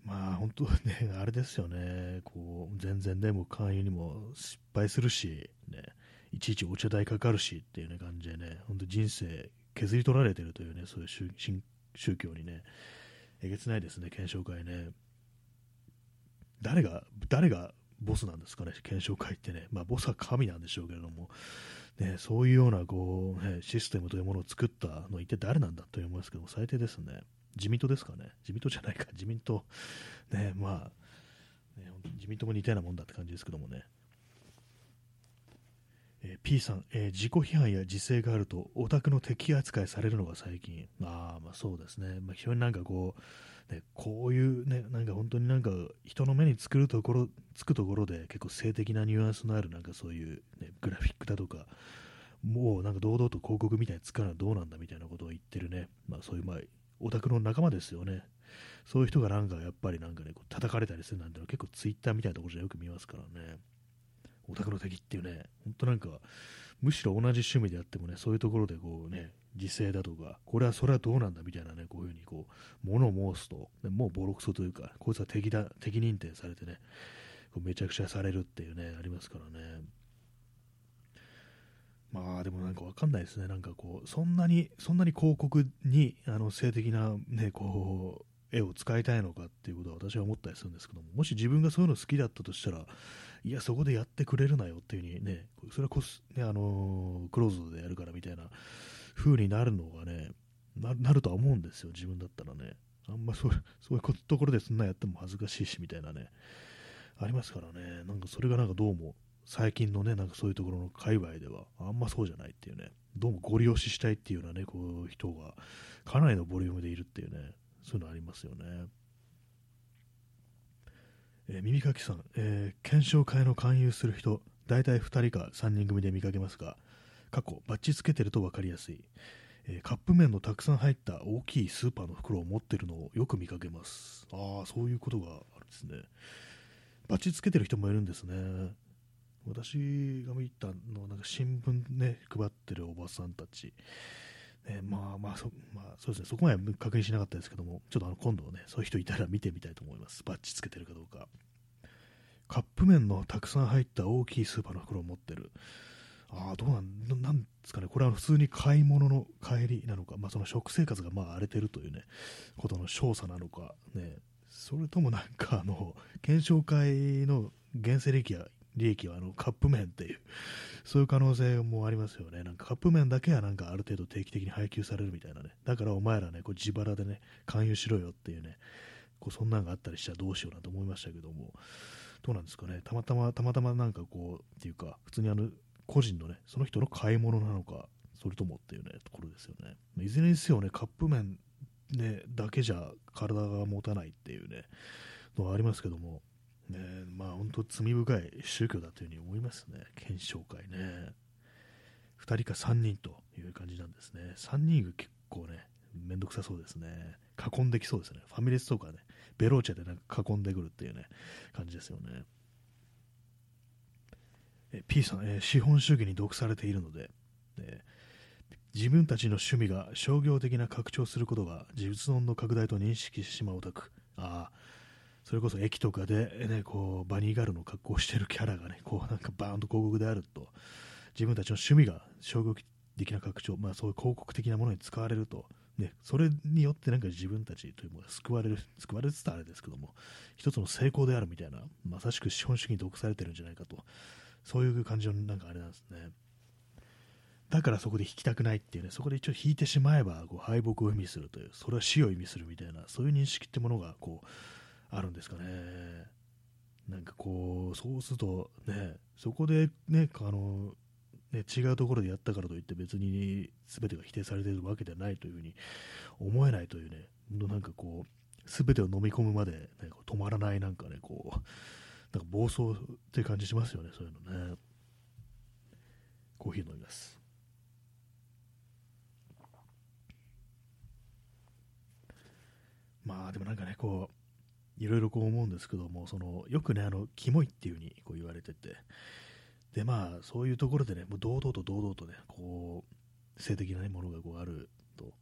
まあ本当ね、あれですよね、こう全然ね、もう勧誘にも失敗するし、ね、いちいちお茶代かかるしっていう、ね、感じでね、本当人生削り取られてるというね、そういう宗宗教にね、えげつないですね、検証会ね。誰が、誰がボスなんですかね、検証会ってね、まあ、ボスは神なんでしょうけれども、ね、そういうようなこう、ね、システムというものを作ったの一体誰なんだと思いますけども、最低ですね。自民党ですかね。自民党じゃないか。自民党。ね、まあ、ね、自民党も似たようなもんだって感じですけどもね。えー、P さん、えー、自己批判や自制があるとオタクの敵扱いされるのが最近。まあまあそうですね。まあ、非常になんかこう、ね、こういうね、なんか本当になんか人の目につくるところ、つくところで結構性的なニュアンスのあるなんかそういう、ね、グラフィックだとか、もうなんか堂々と広告みたいに使うのはどうなんだみたいなことを言ってるね、まあそういうまあオタクの仲間ですよね。そういう人がなんかやっぱりなんかね、こう叩かれたりするなんてのは結構ツイッターみたいなところじゃよく見ますからね。オタクの敵っていうね、本当なんか、むしろ同じ趣味であってもね、そういうところでこうね、自制だとか、これはそれはどうなんだみたいなね、こういうふうにこう、物を申すと、もうボロクソというか、こいつは敵だ、敵認定されてね、こうめちゃくちゃされるっていうね、ありますからね。まあでもなんかわかんないですね、なんかこう、そんなに、そんなに広告にあの性的なね、こう、絵を使いたいのかっていうことは私は思ったりするんですけども、もし自分がそういうの好きだったとしたら、いや、そこでやってくれるなよっていう風にね、それはコス、ね、あのー、クローズでやるからみたいな風になるのがね、なるとは思うんですよ、自分だったらね。あんまそうそういうところでそんなやっても恥ずかしいしみたいなね、ありますからね、なんかそれがなんかどうも最近のね、なんかそういうところの界隈では、あんまそうじゃないっていうね、どうもご利用ししたいっていうようなね、こう人が、かなりのボリュームでいるっていうね、そういうのありますよね。えー、耳かきさん、えー、検証会の勧誘する人、大体2人か3人組で見かけますが、過去、バッチつけてると分かりやすい、えー、カップ麺のたくさん入った大きいスーパーの袋を持ってるのをよく見かけます。ああ、そういうことがあるんですね。バッチつけてる人もいるんですね。私が見たのはなんか新聞ね配ってるおばさんたち、ね、まあまあそまあそうですね。そこまで確認しなかったですけどもちょっとあの今度ねそういう人いたら見てみたいと思います。バッチつけてるかどうか。カップ麺のたくさん入った大きいスーパーの袋を持ってる。ああどうなんなんですかね。これは普通に買い物の帰りなのか、まあ、その食生活がまあ荒れてるというねことの少佐なのかね。それともなんかあの検証会の原生歴や利益はあのカップ麺っていう、そういう可能性もありますよね。なんかカップ麺だけはなんかある程度定期的に配給されるみたいなね。だからお前らね、こう自腹でね、勧誘しろよっていうね、こうそんなんがあったりしたらどうしようなと思いましたけども、どうなんですかね。たまたま、たまたまなんかこう、っていうか、普通にあの、個人のね、その人の買い物なのか、それともっていうね、ところですよね。いずれにせよね、カップ麺ね、だけじゃ体が持たないっていうね、のはありますけども、ねまあ本当罪深い宗教だというふうに思いますね、検証会ね。2人か3人という感じなんですね。3人が結構ね、めんどくさそうですね。囲んできそうですね。ファミレスとかね、ベローチェでなんか囲んでくるっていうね、感じですよね。え P さん、え、資本主義に毒されているので、え、自分たちの趣味が商業的な拡張することが実存の拡大と認識してしまうオタク。ああ、それこそ駅とかで、ね、こうバニーガールの格好をしてるキャラがね、こうなんかバーンと広告であると、自分たちの趣味が商業的な拡張、まあ、そういう広告的なものに使われると、ね、それによってなんか自分たちというものが救われる、救われつつあれですけども、一つの成功であるみたいな、まさしく資本主義に毒されてるんじゃないかと、そういう感じのなんかあれなんですね。だからそこで引きたくないっていうね、そこで一応引いてしまえばこう敗北を意味するという、それは死を意味するみたいな、そういう認識ってものがこうあるんですかね。なんかこう、そうするとね、そこでね、あの、ね、違うところでやったからといって別に全てが否定されてるわけではないというふうに思えないというね、なんかこう、全てを飲み込むまで、ね、止まらないなんかね、こう、なんか暴走って感じしますよね、そういうのね。コーヒー飲みます。まあでもなんかね、こう、いろいろこう思うんですけども、そのよくね、あの、キモいっていう風にこう言われてて、でまあ、そういうところでね、もう堂々と堂々とね、こう、性的な、ね、ものがこうあると、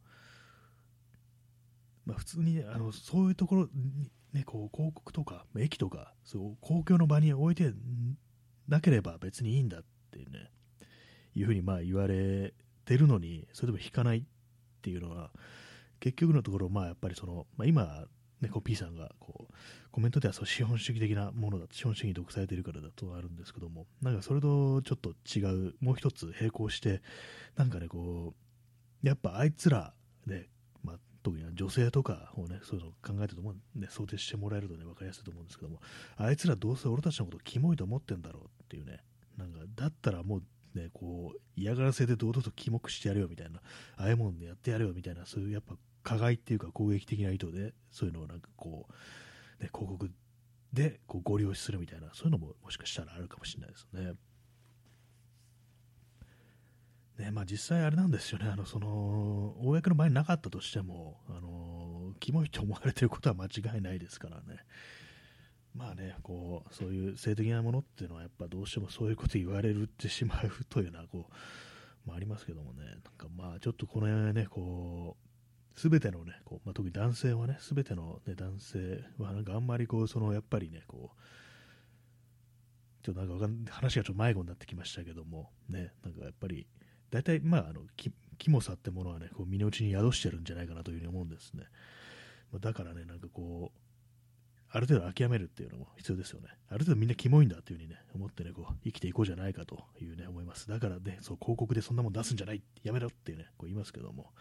まあ、普通に、ね、あのそういうところに、ね、こう広告とか、駅とか、そう公共の場に置いてなければ別にいいんだっていうね、いうふうにまあ言われてるのに、それでも引かないっていうのは、結局のところ、まあやっぱりその、まあ、今、ね、こう P さんがこうコメントではそう資本主義的なものだ資本主義に毒されているからだとあるんですけども、なんかそれとちょっと違う、もう一つ並行して、なんかね、こう、やっぱあいつら、ね、まあ、特に女性とかをね、そういうの考えてると思う、ね、想定してもらえるとね、分かりやすいと思うんですけども、あいつらどうせ俺たちのことキモいと思ってんだろうっていうね、なんか、だったらもうね、こう、嫌がらせで堂々とキモくしてやるよみたいな、ああいうもんでやってやるよみたいな、そういうやっぱ加害っていうか攻撃的な意図で、そういうのをなんかこう、ね、広告でこうご利用するみたいな、そういうのももしかしたらあるかもしれないですね。ねまあ、実際あれなんですよね、あのその公の場になかったとしても、あのキモいと思われてることは間違いないですからね。まあね、こう、そういう性的なものっていうのは、やっぱどうしてもそういうこと言われるってしまうというのは、こう、まあ、ありますけどもね、なんかまあ、ちょっとこの辺ね、こう、すべてのね、こうまあ、特に男性はね、すべての、ね、男性は、なんかあんまりこう、そのやっぱりね、こう、ちょっとなんか話がちょっと迷子になってきましたけども、ね、なんかやっぱり、大体、まあ、あの、キモさってものはね、こう身の内に宿してるんじゃないかなというふうに思うんですね。まあ、だからね、なんかこう、ある程度諦めるっていうのも必要ですよね。ある程度みんなキモいんだっていう風にね、思ってね、こう、生きていこうじゃないかというね、思います。だからね、そう、広告でそんなもん出すんじゃない、やめろっていうね、こう言いますけども、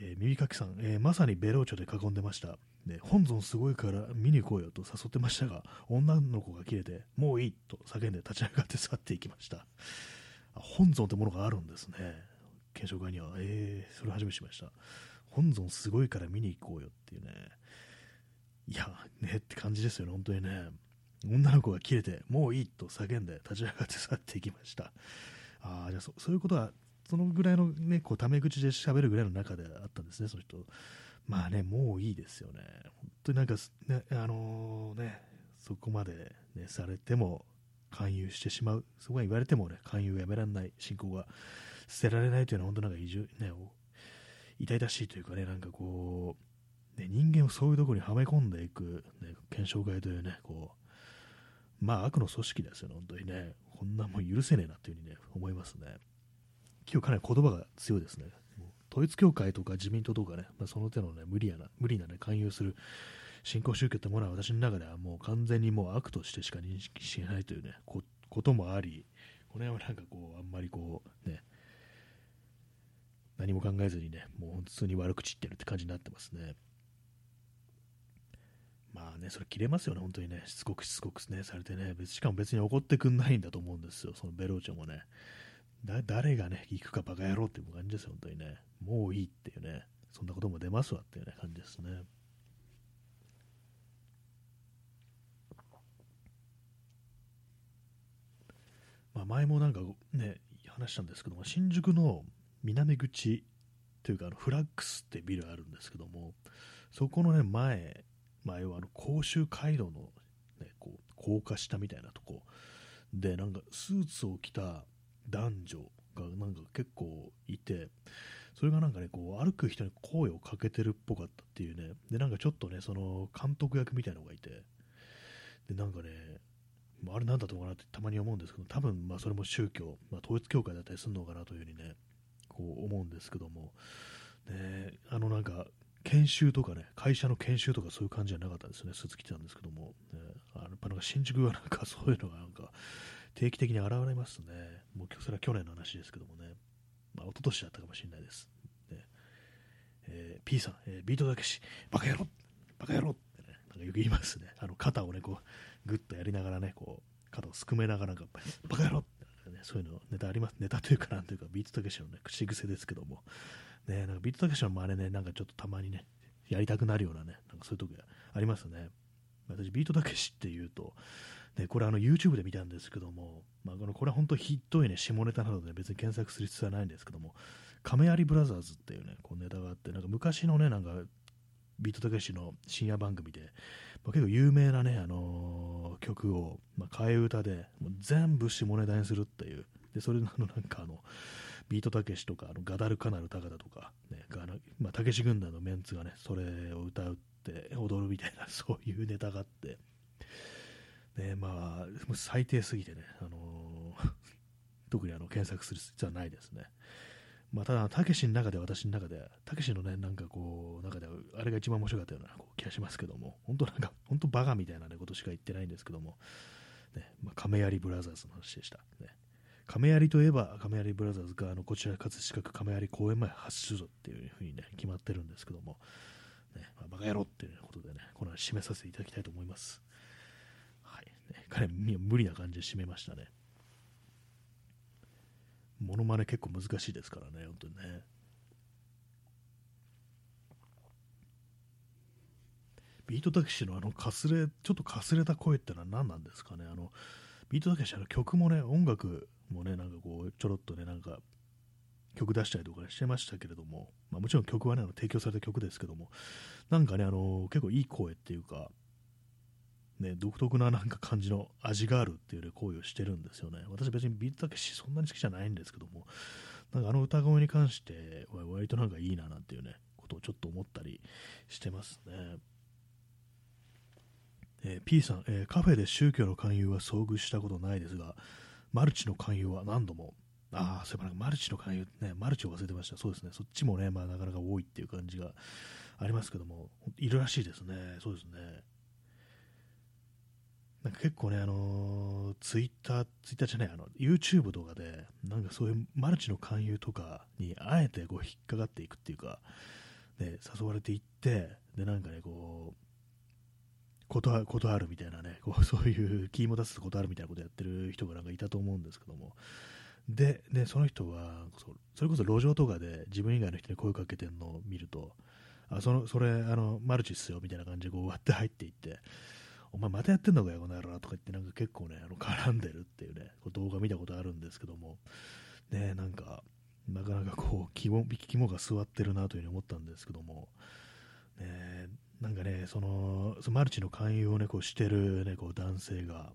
えー、耳かきさん、えー、まさにベローチョで囲んでました。ね、本尊すごいから見に行こうよと誘ってましたが、女の子が切れて、もういいと叫んで立ち上がって去っていきました。本尊ってものがあるんですね。検証会には。えー、それ初めてしました。本尊すごいから見に行こうよっていうね。いや、ねって感じですよね、本当にね。女の子が切れて、もういいと叫んで立ち上がって去っていきました。ああ、じゃあそういうことは、そのぐらいのね、こう、タメ口で喋るぐらいの中であったんですね、その人。まあね、もういいですよね。本当になんか、ね、あのー、ね、そこまで、ね、されても勧誘してしまう。そこが言われてもね、勧誘をやめられない、信仰が捨てられないというのは本当なんか異常、ね、痛々しいというかね、なんかこう、ね、人間をそういうところにはめ込んでいく、ね、検証会というね、こう、まあ悪の組織ですよね、本当にね。こんなもん許せねえなっていうふうにね、思いますね。今日かなり言葉が強いですね。統一教会とか自民党とかね、まあ、その手のね、無理やな、無理なね、勧誘する新興宗教ってものは私の中ではもう完全にもう悪としてしか認識しないというね、ここともあり、これはなんかこう、あんまりこう、ね、何も考えずにね、もう普通に悪口言ってるって感じになってますね。まあね、それ切れますよね、本当にね、しつこくしつこくね、されてね、別しかも別に怒ってくんないんだと思うんですよ、そのベローチョもね。だ誰がね、行くかバカ野郎っていう感じですよ、本当にね。もういいっていうね、そんなことも出ますわっていうね、感じですね。まあ、前もなんかね、話したんですけども、新宿の南口というかフラックスってビルあるんですけどもそこのね前前はあの甲州街道の、ね、こう高架下みたいなとこでなんかスーツを着た男女がなんか結構いてそれがなんかねこう歩く人に声をかけてるっぽかったっていうね。でなんかちょっとねその監督役みたいなのがいて。でなんかねあれなんだとかなってたまに思うんですけど多分まあそれも宗教、まあ、統一教会だったりするのかなというふうにねこう思うんですけども、ね、あのなんか、研修とかね、会社の研修とかそういう感じじゃなかったですね、スーツ着てたんですけども、ね、あのやっぱなんか新宿はなんかそういうのがなんか定期的に現れますね。もうそれは去年の話ですけどもね、まあ、一昨年だったかもしれないです。ねえー、P さん、えー、ビートたけし、バカ野郎バカ野郎ってね、なんかよく言いますね。あの肩をね、こう、ぐっとやりながらね、こう、肩をすくめながらなんか、バカ野郎ってね、そういうのネタあります。ネタというかなんというか、ビートたけしのね、口癖ですけども、ね、なんかビートたけしの真似ね、なんかちょっとたまにね、やりたくなるようなね、なんかそういう時がありますね。私、ビートたけしっていうと、ね、これあの YouTube で見たんですけども、まあ、このこれは本当ひどいね、下ネタなので別に検索する必要はないんですけども、亀有ブラザーズっていうね、こうネタがあって、なんか昔のね、なんかビートたけしの深夜番組で、まあ、結構有名なね、あのー、曲を、まあ、替え歌でもう全部下ネタにするっていう、でそれのなんかあの、ビートたけしとか、あのガダルカナル高田とか、ね、たけし軍団のメンツがね、それを歌うって踊るみたいな、そういうネタがあって、ね、まあ、最低すぎてね、あのー、特にあの検索する必要はないですね。まあ、ただ、たけしの中で、私の中で、たけしのね、なんかこう、中で、あれが一番面白かったような気がしますけども、本当なんか、本当バカみたいな、ね、ことしか言ってないんですけども、ね、まあ、亀有ブラザーズの話でした。ね、亀有といえば、亀有ブラザーズが、あの、こちら葛飾区亀有公園前発出所っていうふうにね、決まってるんですけども、ね、まあ、バカ野郎っていうことでね、この締めさせていただきたいと思います。は。無理な感じで締めましたね。モノマネ結構難しいですからね、本当にね。ビートたけしのあのかすれ、ちょっとかすれた声ってのは何なんですかね。あのビートたけしの曲もね、音楽もね、なんかこう、ちょろっとね、なんか曲出したりとかしてましたけれども、まあ、もちろん曲はね、あの提供された曲ですけども、なんかね、あの結構いい声っていうか、ね、独特ななんか感じの味があるっていう、ね、行為をしてるんですよね。私別にビートたけしそんなに好きじゃないんですけども、なんかあの歌声に関して割となんかいいななんていうね、ことをちょっと思ったりしてますね。えー、P さん、えー、カフェで宗教の勧誘は遭遇したことないですが、マルチの勧誘は何度も、ああ、そういえばなんかマルチの勧誘、ね、マルチを忘れてました。そうですね、そっちもね、まあなかなか多いっていう感じがありますけども、いるらしいですね。そうですね。なんか結構ね、あの、ツイッター、ツイッターじゃない、あの、YouTube とかで、なんかそういうマルチの勧誘とかに、あえてこう引っかかっていくっていうか、ね、誘われていって、で、なんかね、こう、断断るみたいなね、こう そういう気も出すことあるみたいなことやってる人がなんかいたと思うんですけども、で、でその人はそ、それこそ路上とかで自分以外の人に声かけてるのを見ると、あそのそれあの、マルチっすよみたいな感じでこう割って入っていって、お前またやってんのかよ、この野郎とか言って、なんか結構ね、あの絡んでるっていうね、動画見たことあるんですけども、ね、なんか、なかなかこう肝、肝が座ってるなというふうに思ったんですけども、ね、なんかね、その、そのマルチの勧誘をね、こうしてるね、こう男性が、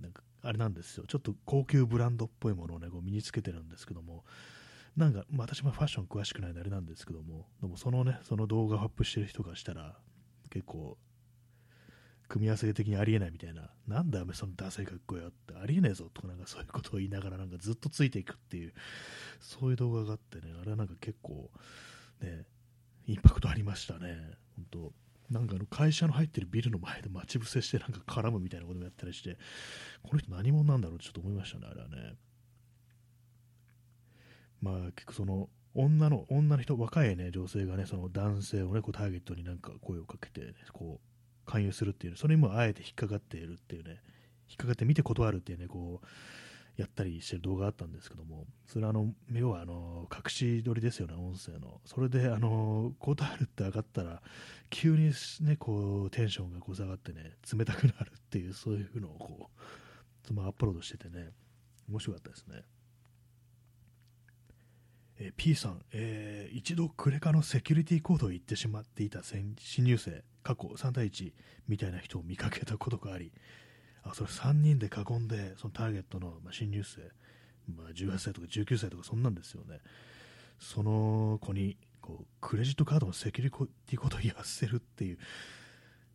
なんか、あれなんですよ、ちょっと高級ブランドっぽいものをね、こう身につけてるんですけども、なんか、まあ、私もファッション詳しくないんであれなんですけども、でもそのね、その動画をアップしてる人がしたら、結構、組み合わせ的にありえないみたいな、なんだよ、そのダサい格好やって、ありえねえぞとか、なんかそういうことを言いながら、なんかずっとついていくっていう、そういう動画があってね、あれはなんか結構、ね、インパクトありましたね、本当。なんかあの会社の入ってるビルの前で待ち伏せしてなんか絡むみたいなこともやったりして、この人何者なんだろうってちょっと思いましたね、あれはね。まあ結構その女の、女の人、若いね、女性がね、その男性をね、こうターゲットになんか声をかけて、ね、こう、勧誘するっていう、それにもあえて引っかかっているっていうね、引っかかって見て断るっていうね、こう、やったりしてる動画あったんですけども、それはあの、要はあの、隠し撮りですよね、音声の。それで、あの、断るって上がったら、急にね、こう、テンションがこう下がってね、冷たくなるっていう、そういうのをこう、まアップロードしててね、面白かったですね。えー、P さん、えー、一度クレカのセキュリティコードを言ってしまっていた新入生、過去3対1みたいな人を見かけたことがあり、あそれ3人で囲んで、そのターゲットの、まあ、新入生、まあ、18歳とか19歳とかそんなんですよね。その子にこうクレジットカードのセキュリティコードを言わせるっていう、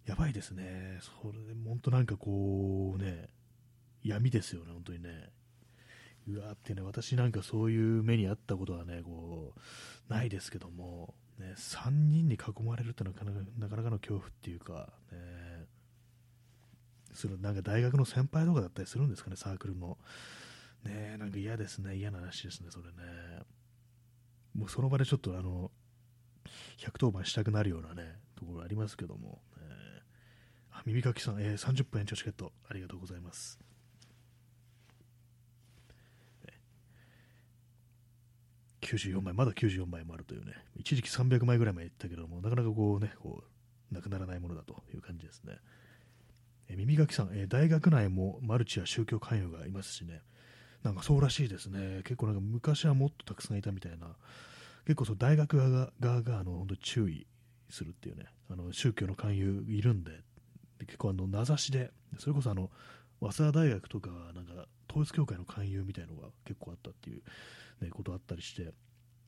やばいですね。それで本当なんかこうね、闇ですよね、本当にね。うわーってね、私なんかそういう目にあったことはね、こう、ないですけども、ね、3人に囲まれるってのはなかなかの恐怖っていうか、ね、そのなんか大学の先輩とかだったりするんですかね、サークルの。ねなんか嫌ですね、嫌な話ですね、それね。もうその場でちょっとあの、110番したくなるようなね、ところありますけども、えー、あ耳かきさん、えー、30分延長チケット、ありがとうございます。94枚、まだ94枚もあるというね、一時期300枚ぐらいまでいったけれども、なかなかこうね、こう、なくならないものだという感じですね。え耳かきさん、え大学内もマルチや宗教関与がいますしね、なんかそうらしいですね。結構なんか昔はもっとたくさんいたみたいな、結構その大学側が側があの本当注意するっていうね、あの宗教の勧誘いるんで、で結構あの名指しで、それこそあの早稲田大学とかはなんか統一教会の勧誘みたいのが結構あったっていう、ね、ことあったりして、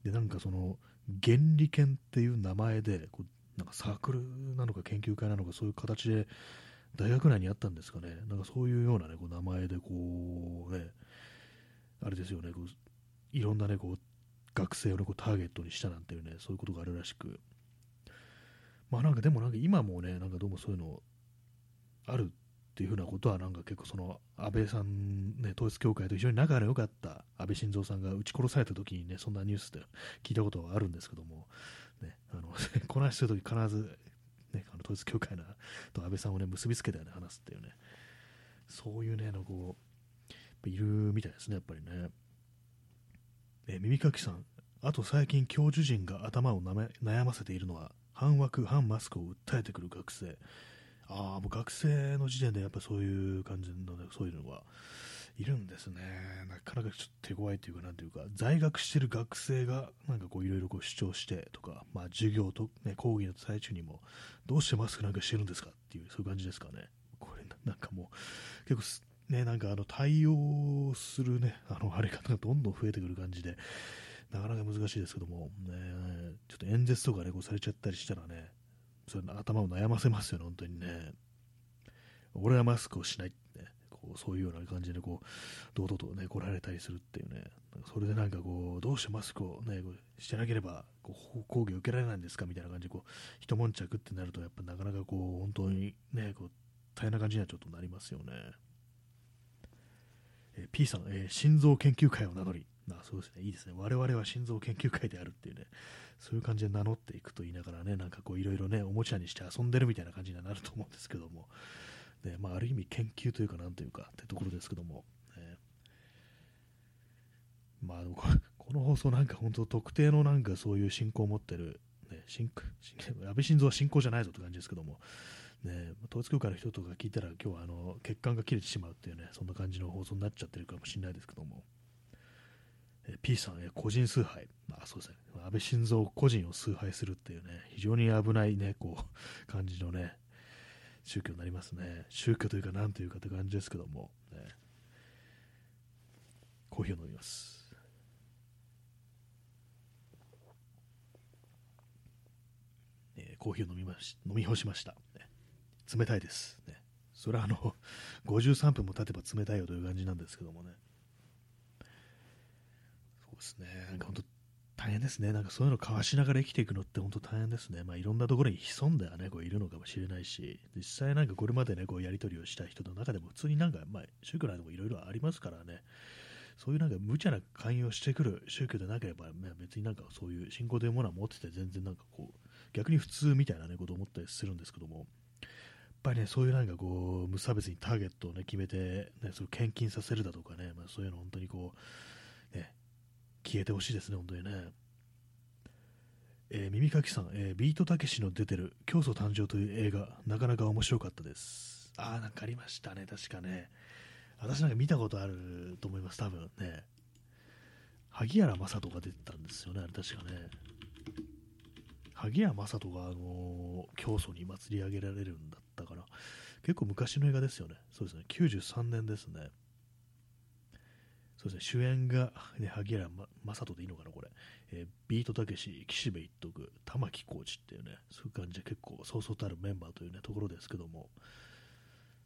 でなんかその原理研っていう名前でこうなんかサークルなのか研究会なのかそういう形で大学内にあったんですかね、なんかそういうような、ね、こう名前でこう、ね、あれですよね、こういろんな、ね、こう学生を、ね、こうターゲットにしたなんていうね、そういうことがあるらしく、まあなんかでもなんか今もね、なんかどうもそういうのあるっていうふうなことは、なんか結構その安倍さん、ね、統一教会と非常に仲が良かった安倍晋三さんが撃ち殺された時にね、そんなニュースで聞いたことはあるんですけども、ね、あの この話するとき必ずね、あの統一教会なと安倍さんを、ね、結びつけて、ね、話すっていうね、そういうね、のこういるみたいですね、やっぱりね。え耳かきさん、あと最近、教授陣が頭を悩ませているのは、反枠、反マスクを訴えてくる学生。ああ、もう学生の時点でやっぱそういう感じの、ね、そういうのがいるんですね。なかなかちょっと手強いというか、なんていうか、在学してる学生が、なんかこういろいろこう主張してとか、まあ授業と、ね、講義の最中にも、どうしてマスクなんかしてるんですかっていう、そういう感じですかね。これ、なんかもう、結構、ね、なんかあの対応するね、あの、あれ方がどんどん増えてくる感じで、なかなか難しいですけども、ね、ちょっと演説とかね、こうされちゃったりしたらね、それ頭を悩ませますよね、本当にね。俺はマスクをしないってねこうそういうような感じでこう堂々と、ね、来られたりするっていうね、それでなんかこう、どうしてマスクを、ね、してなければこう講義を受けられないんですか？みたいな感じでこう、一悶着ってなると、やっぱなかなかこう本当に、ね、こう大変な感じにはちょっとなりますよね。えー、P さん、えー、心臓研究会を名乗り、あそうですね、いいですね、我々は心臓研究会であるっていうね、そういう感じで名乗っていくと言いながらね、なんかこういろいろね、おもちゃにして遊んでるみたいな感じになると思うんですけども、ねまあ、ある意味研究というかなんというかってところですけども、ね、まあでもこの放送なんか本当特定のなんかそういう信仰を持ってる、ね、信安倍晋三は信仰じゃないぞって感じですけども、ね、統一教会の人とか聞いたら今日はあの血管が切れてしまうっていうねそんな感じの放送になっちゃってるかもしれないですけども、P さん、え個人崇拝、まあそうですね、安倍晋三個人を崇拝するっていうね非常に危ないねこう 感じのね宗教になりますね。宗教というか何というかって感じですけども、ね、コーヒーを飲みます。えー、コーヒーを飲みまし飲み干しました、ね。冷たいです。ね、それはあの 53分も経てば冷たいよという感じなんですけどもね。ですね。なんか本当大変ですね。なんかそういうのを交わしながら生きていくのって本当大変ですね。まあいろんなところに潜んではね、こういるのかもしれないし、実際なんかこれまでね、こうやり取りをした人の中でも普通になんか、まあ宗教内でもいろいろありますからね、そういうなんか無茶な勧誘をしてくる宗教でなければ、まあ、別になんかそういう信仰というものは持ってて全然なんかこう、逆に普通みたいなね、ことを思ったりするんですけども、やっぱりね、そういうなんかこう、無差別にターゲットをね、決めて、ね、それ献金させるだとかね、まあそういうの本当にこう、消えてほしいですね、本当にね。えー、耳かきさん、えー、ビートたけしの出てる教祖誕生という映画、なかなか面白かったです。ああ、なんかありましたね、確かね。私なんか見たことあると思います、多分ね。萩原正人が出てたんですよね、あれ確かね。萩原正人が、あのー、教祖に祭り上げられるんだったから、結構昔の映画ですよね。そうですね、93年ですね。そうですね、主演が、ね、萩原正人でいいのかな、これ。えー、ビートたけし、岸辺一徳、玉置浩二っていうね、そういう感じで結構そうそうたるメンバーというね、ところですけども、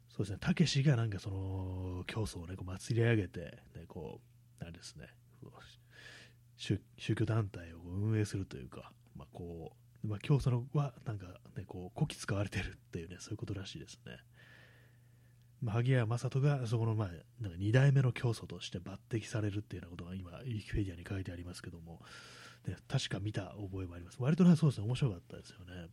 そうですね、たけしがなんかその、競争をね、こう祭り上げて、ね、こう、あれですね、宗教団体を運営するというか、まあ、こう、まあ、教祖はなんか、ね、こうこき使われてるっていうね、そういうことらしいですね。萩谷正人がそこの、まあ、なんか2代目の教祖として抜擢されるっていうようなことが今、ウィキペディアに書いてありますけども、ね、確か見た覚えもあります。割とね、そうですね、面白かったですよね。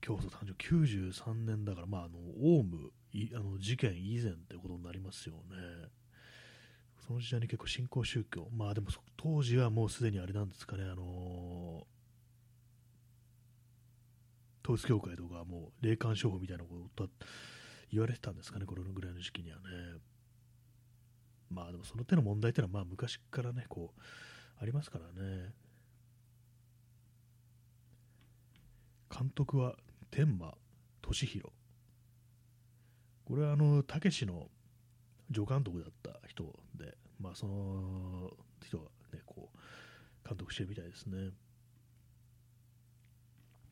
教祖誕生93年だから、まあ、あのオウムあの事件以前ってことになりますよね。その時代に結構新興宗教、まあでも当時はもうすでにあれなんですかね、あの統一教会とかもう霊感商法みたいなこと言われてたんですかね、このぐらいの時期にはね。まあでもその手の問題っていうのはまあ昔からね、こう、ありますからね。監督は天馬俊弘。これはあの、たけしの助監督だった人で、まあその人がね、こう、監督してるみたいですね。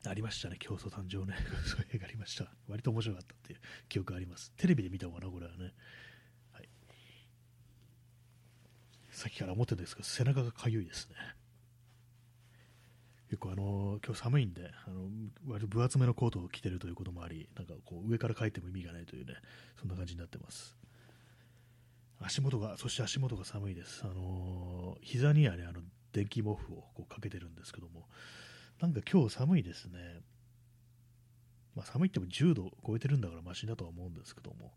ありましたね、競争誕生ね。そういう映画ありました。割と面白かったっていう記憶があります。テレビで見たのかな、これはね。はい、さっきから思ってたんですけど、背中がかゆいですね。結構あの今日寒いんで、あの割と分厚めのコートを着てるということもあり、なんかこう上から書いても意味がないというね、そんな感じになってます。足元が、そして足元が寒いです。あの膝にはね、あの電気毛布をこうかけてるんですけども、なんか今日寒いですね。まあ、寒いっても10度超えてるんだからマシだとは思うんですけども、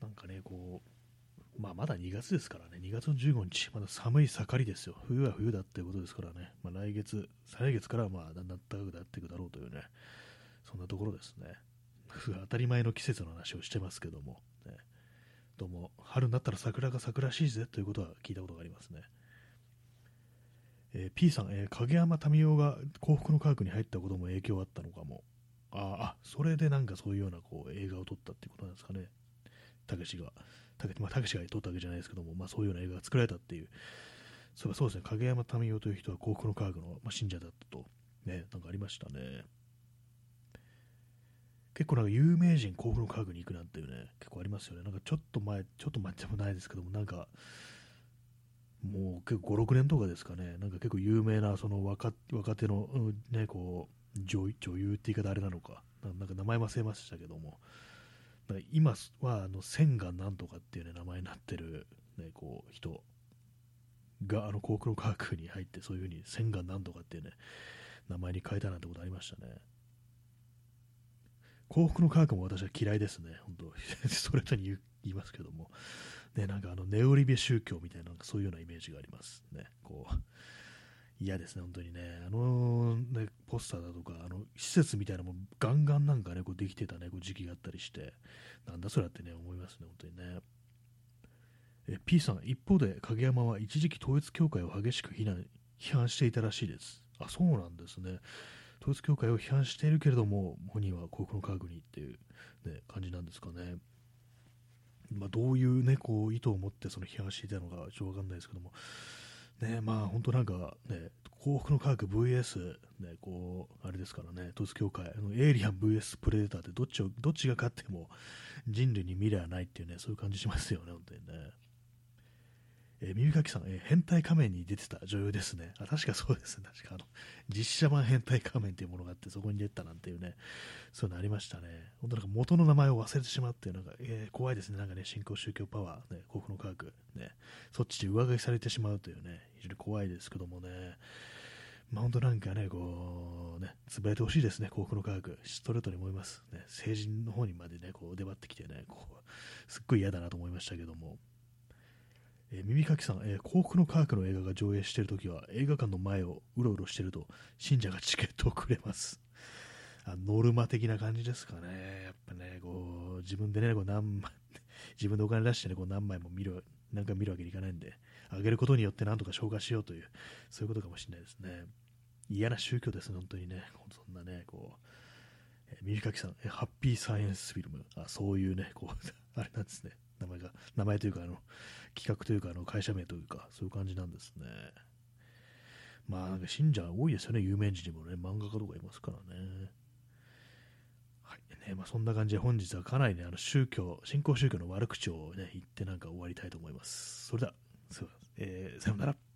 なんかね、こう、まあ、まだ2月ですからね、2月の15日、まだ寒い盛りですよ。冬は冬だっていうことですからね、まあ、来月、再来月からまあだんだん暖かくなっていくだろうというね、そんなところですね。当たり前の季節の話をしてますけども、ね、どうも春になったら桜が桜らしいぜということは聞いたことがありますね。えー、P さん、えー、影山民生が幸福の科学に入ったことも影響あったのかも。ああ、それでなんかそういうようなこう映画を撮ったっていうことなんですかね。たけしが、たけ,、まあ、たけしが撮ったわけじゃないですけども、まあ、そういうような映画が作られたっていう、そうそうですね、影山民生という人は幸福の科学の、まあ、信者だったと、ね、なんかありましたね。結構なんか有名人幸福の科学に行くなんていうね、結構ありますよね。なんかちょっと前、ちょっと前でもないですけども、なんか、もう結構5、6年とかですかね、なんか結構有名なその若若手の、ね、こう女女優って言い方あれなのか、なんか名前忘れましたけども、今はあの千賀なんとかっていう、ね、名前になってる、ね、こう人があの航空科学に入ってそういうふうに千賀なんとかっていうね名前に変えたなんてことありましたね。幸福の科学も私は嫌いですね、本当、ストレートに言いますけども、ね、なんかあのネオリベ宗教みたいななんかそういうようなイメージがありますね。こう嫌ですね、本当にね。あのね、ポスターだとか、あの施設みたいなのもガンガンなんかね、こうできてたね、こう時期があったりして、なんだそれってね、思いますね、本当にね。え P さん、一方で影山は一時期統一教会を激しく非難批判していたらしいです。あ、そうなんですね。統一教会を批判しているけれども、本人は幸福の科学にっていう、ね、感じなんですかね。まあ、どういう、ね、こう意図を持ってその批判していたのかちょっと分かんないですけども、ね、まあ本当なんかね、幸福の科学 VS、ね、こう、あれですからね、統一教会、あのエイリアン VS プレデターってどっちを、どっちが勝っても人類に未来はないっていうね、そういう感じしますよね、本当にね。えー、耳かきさん、えー、変態仮面に出てた女優ですね。あ、確かそうですね。確かあの、実写版変態仮面っていうものがあって、そこに出たなんていうね、そういうのありましたね。本当なんか元の名前を忘れてしまって、なんか、えー、怖いですね。なんかね、新興宗教パワー、ね、幸福の科学、ね、そっちで上書きされてしまうというね、非常に怖いですけどもね、まあ、本当なんかね、こう、ね、つぶやいてほしいですね、幸福の科学。ストレートに思います。ね、成人の方にまでね、こう、出張ってきてね、こう、すっごい嫌だなと思いましたけども、えー、耳かきさん、えー、幸福の科学の映画が上映しているときは映画館の前をうろうろしていると信者がチケットをくれます。あノルマ的な感じですかね。やっぱねこう自分でねこう何枚 自分でお金出してねこう何枚も見る何回見るわけにいかないんであげることによって何とか消化しようというそういうことかもしれないですね。嫌な宗教ですね本当にね。そんなねこうえ耳かきさん、えハッピーサイエンスフィルム。あそういうねこう あれなんですね。名前が名前というかあの企画というか、あの会社名というか、そういう感じなんですね。まあ、なんか信者多いですよね、有名人にもね、漫画家とかいますからね。はい、ね、ままあ、そんな感じで本日はかなりね、あの宗教、新興宗教の悪口をね、言ってなんか終わりたいと思います。それでは、えー、さようなら。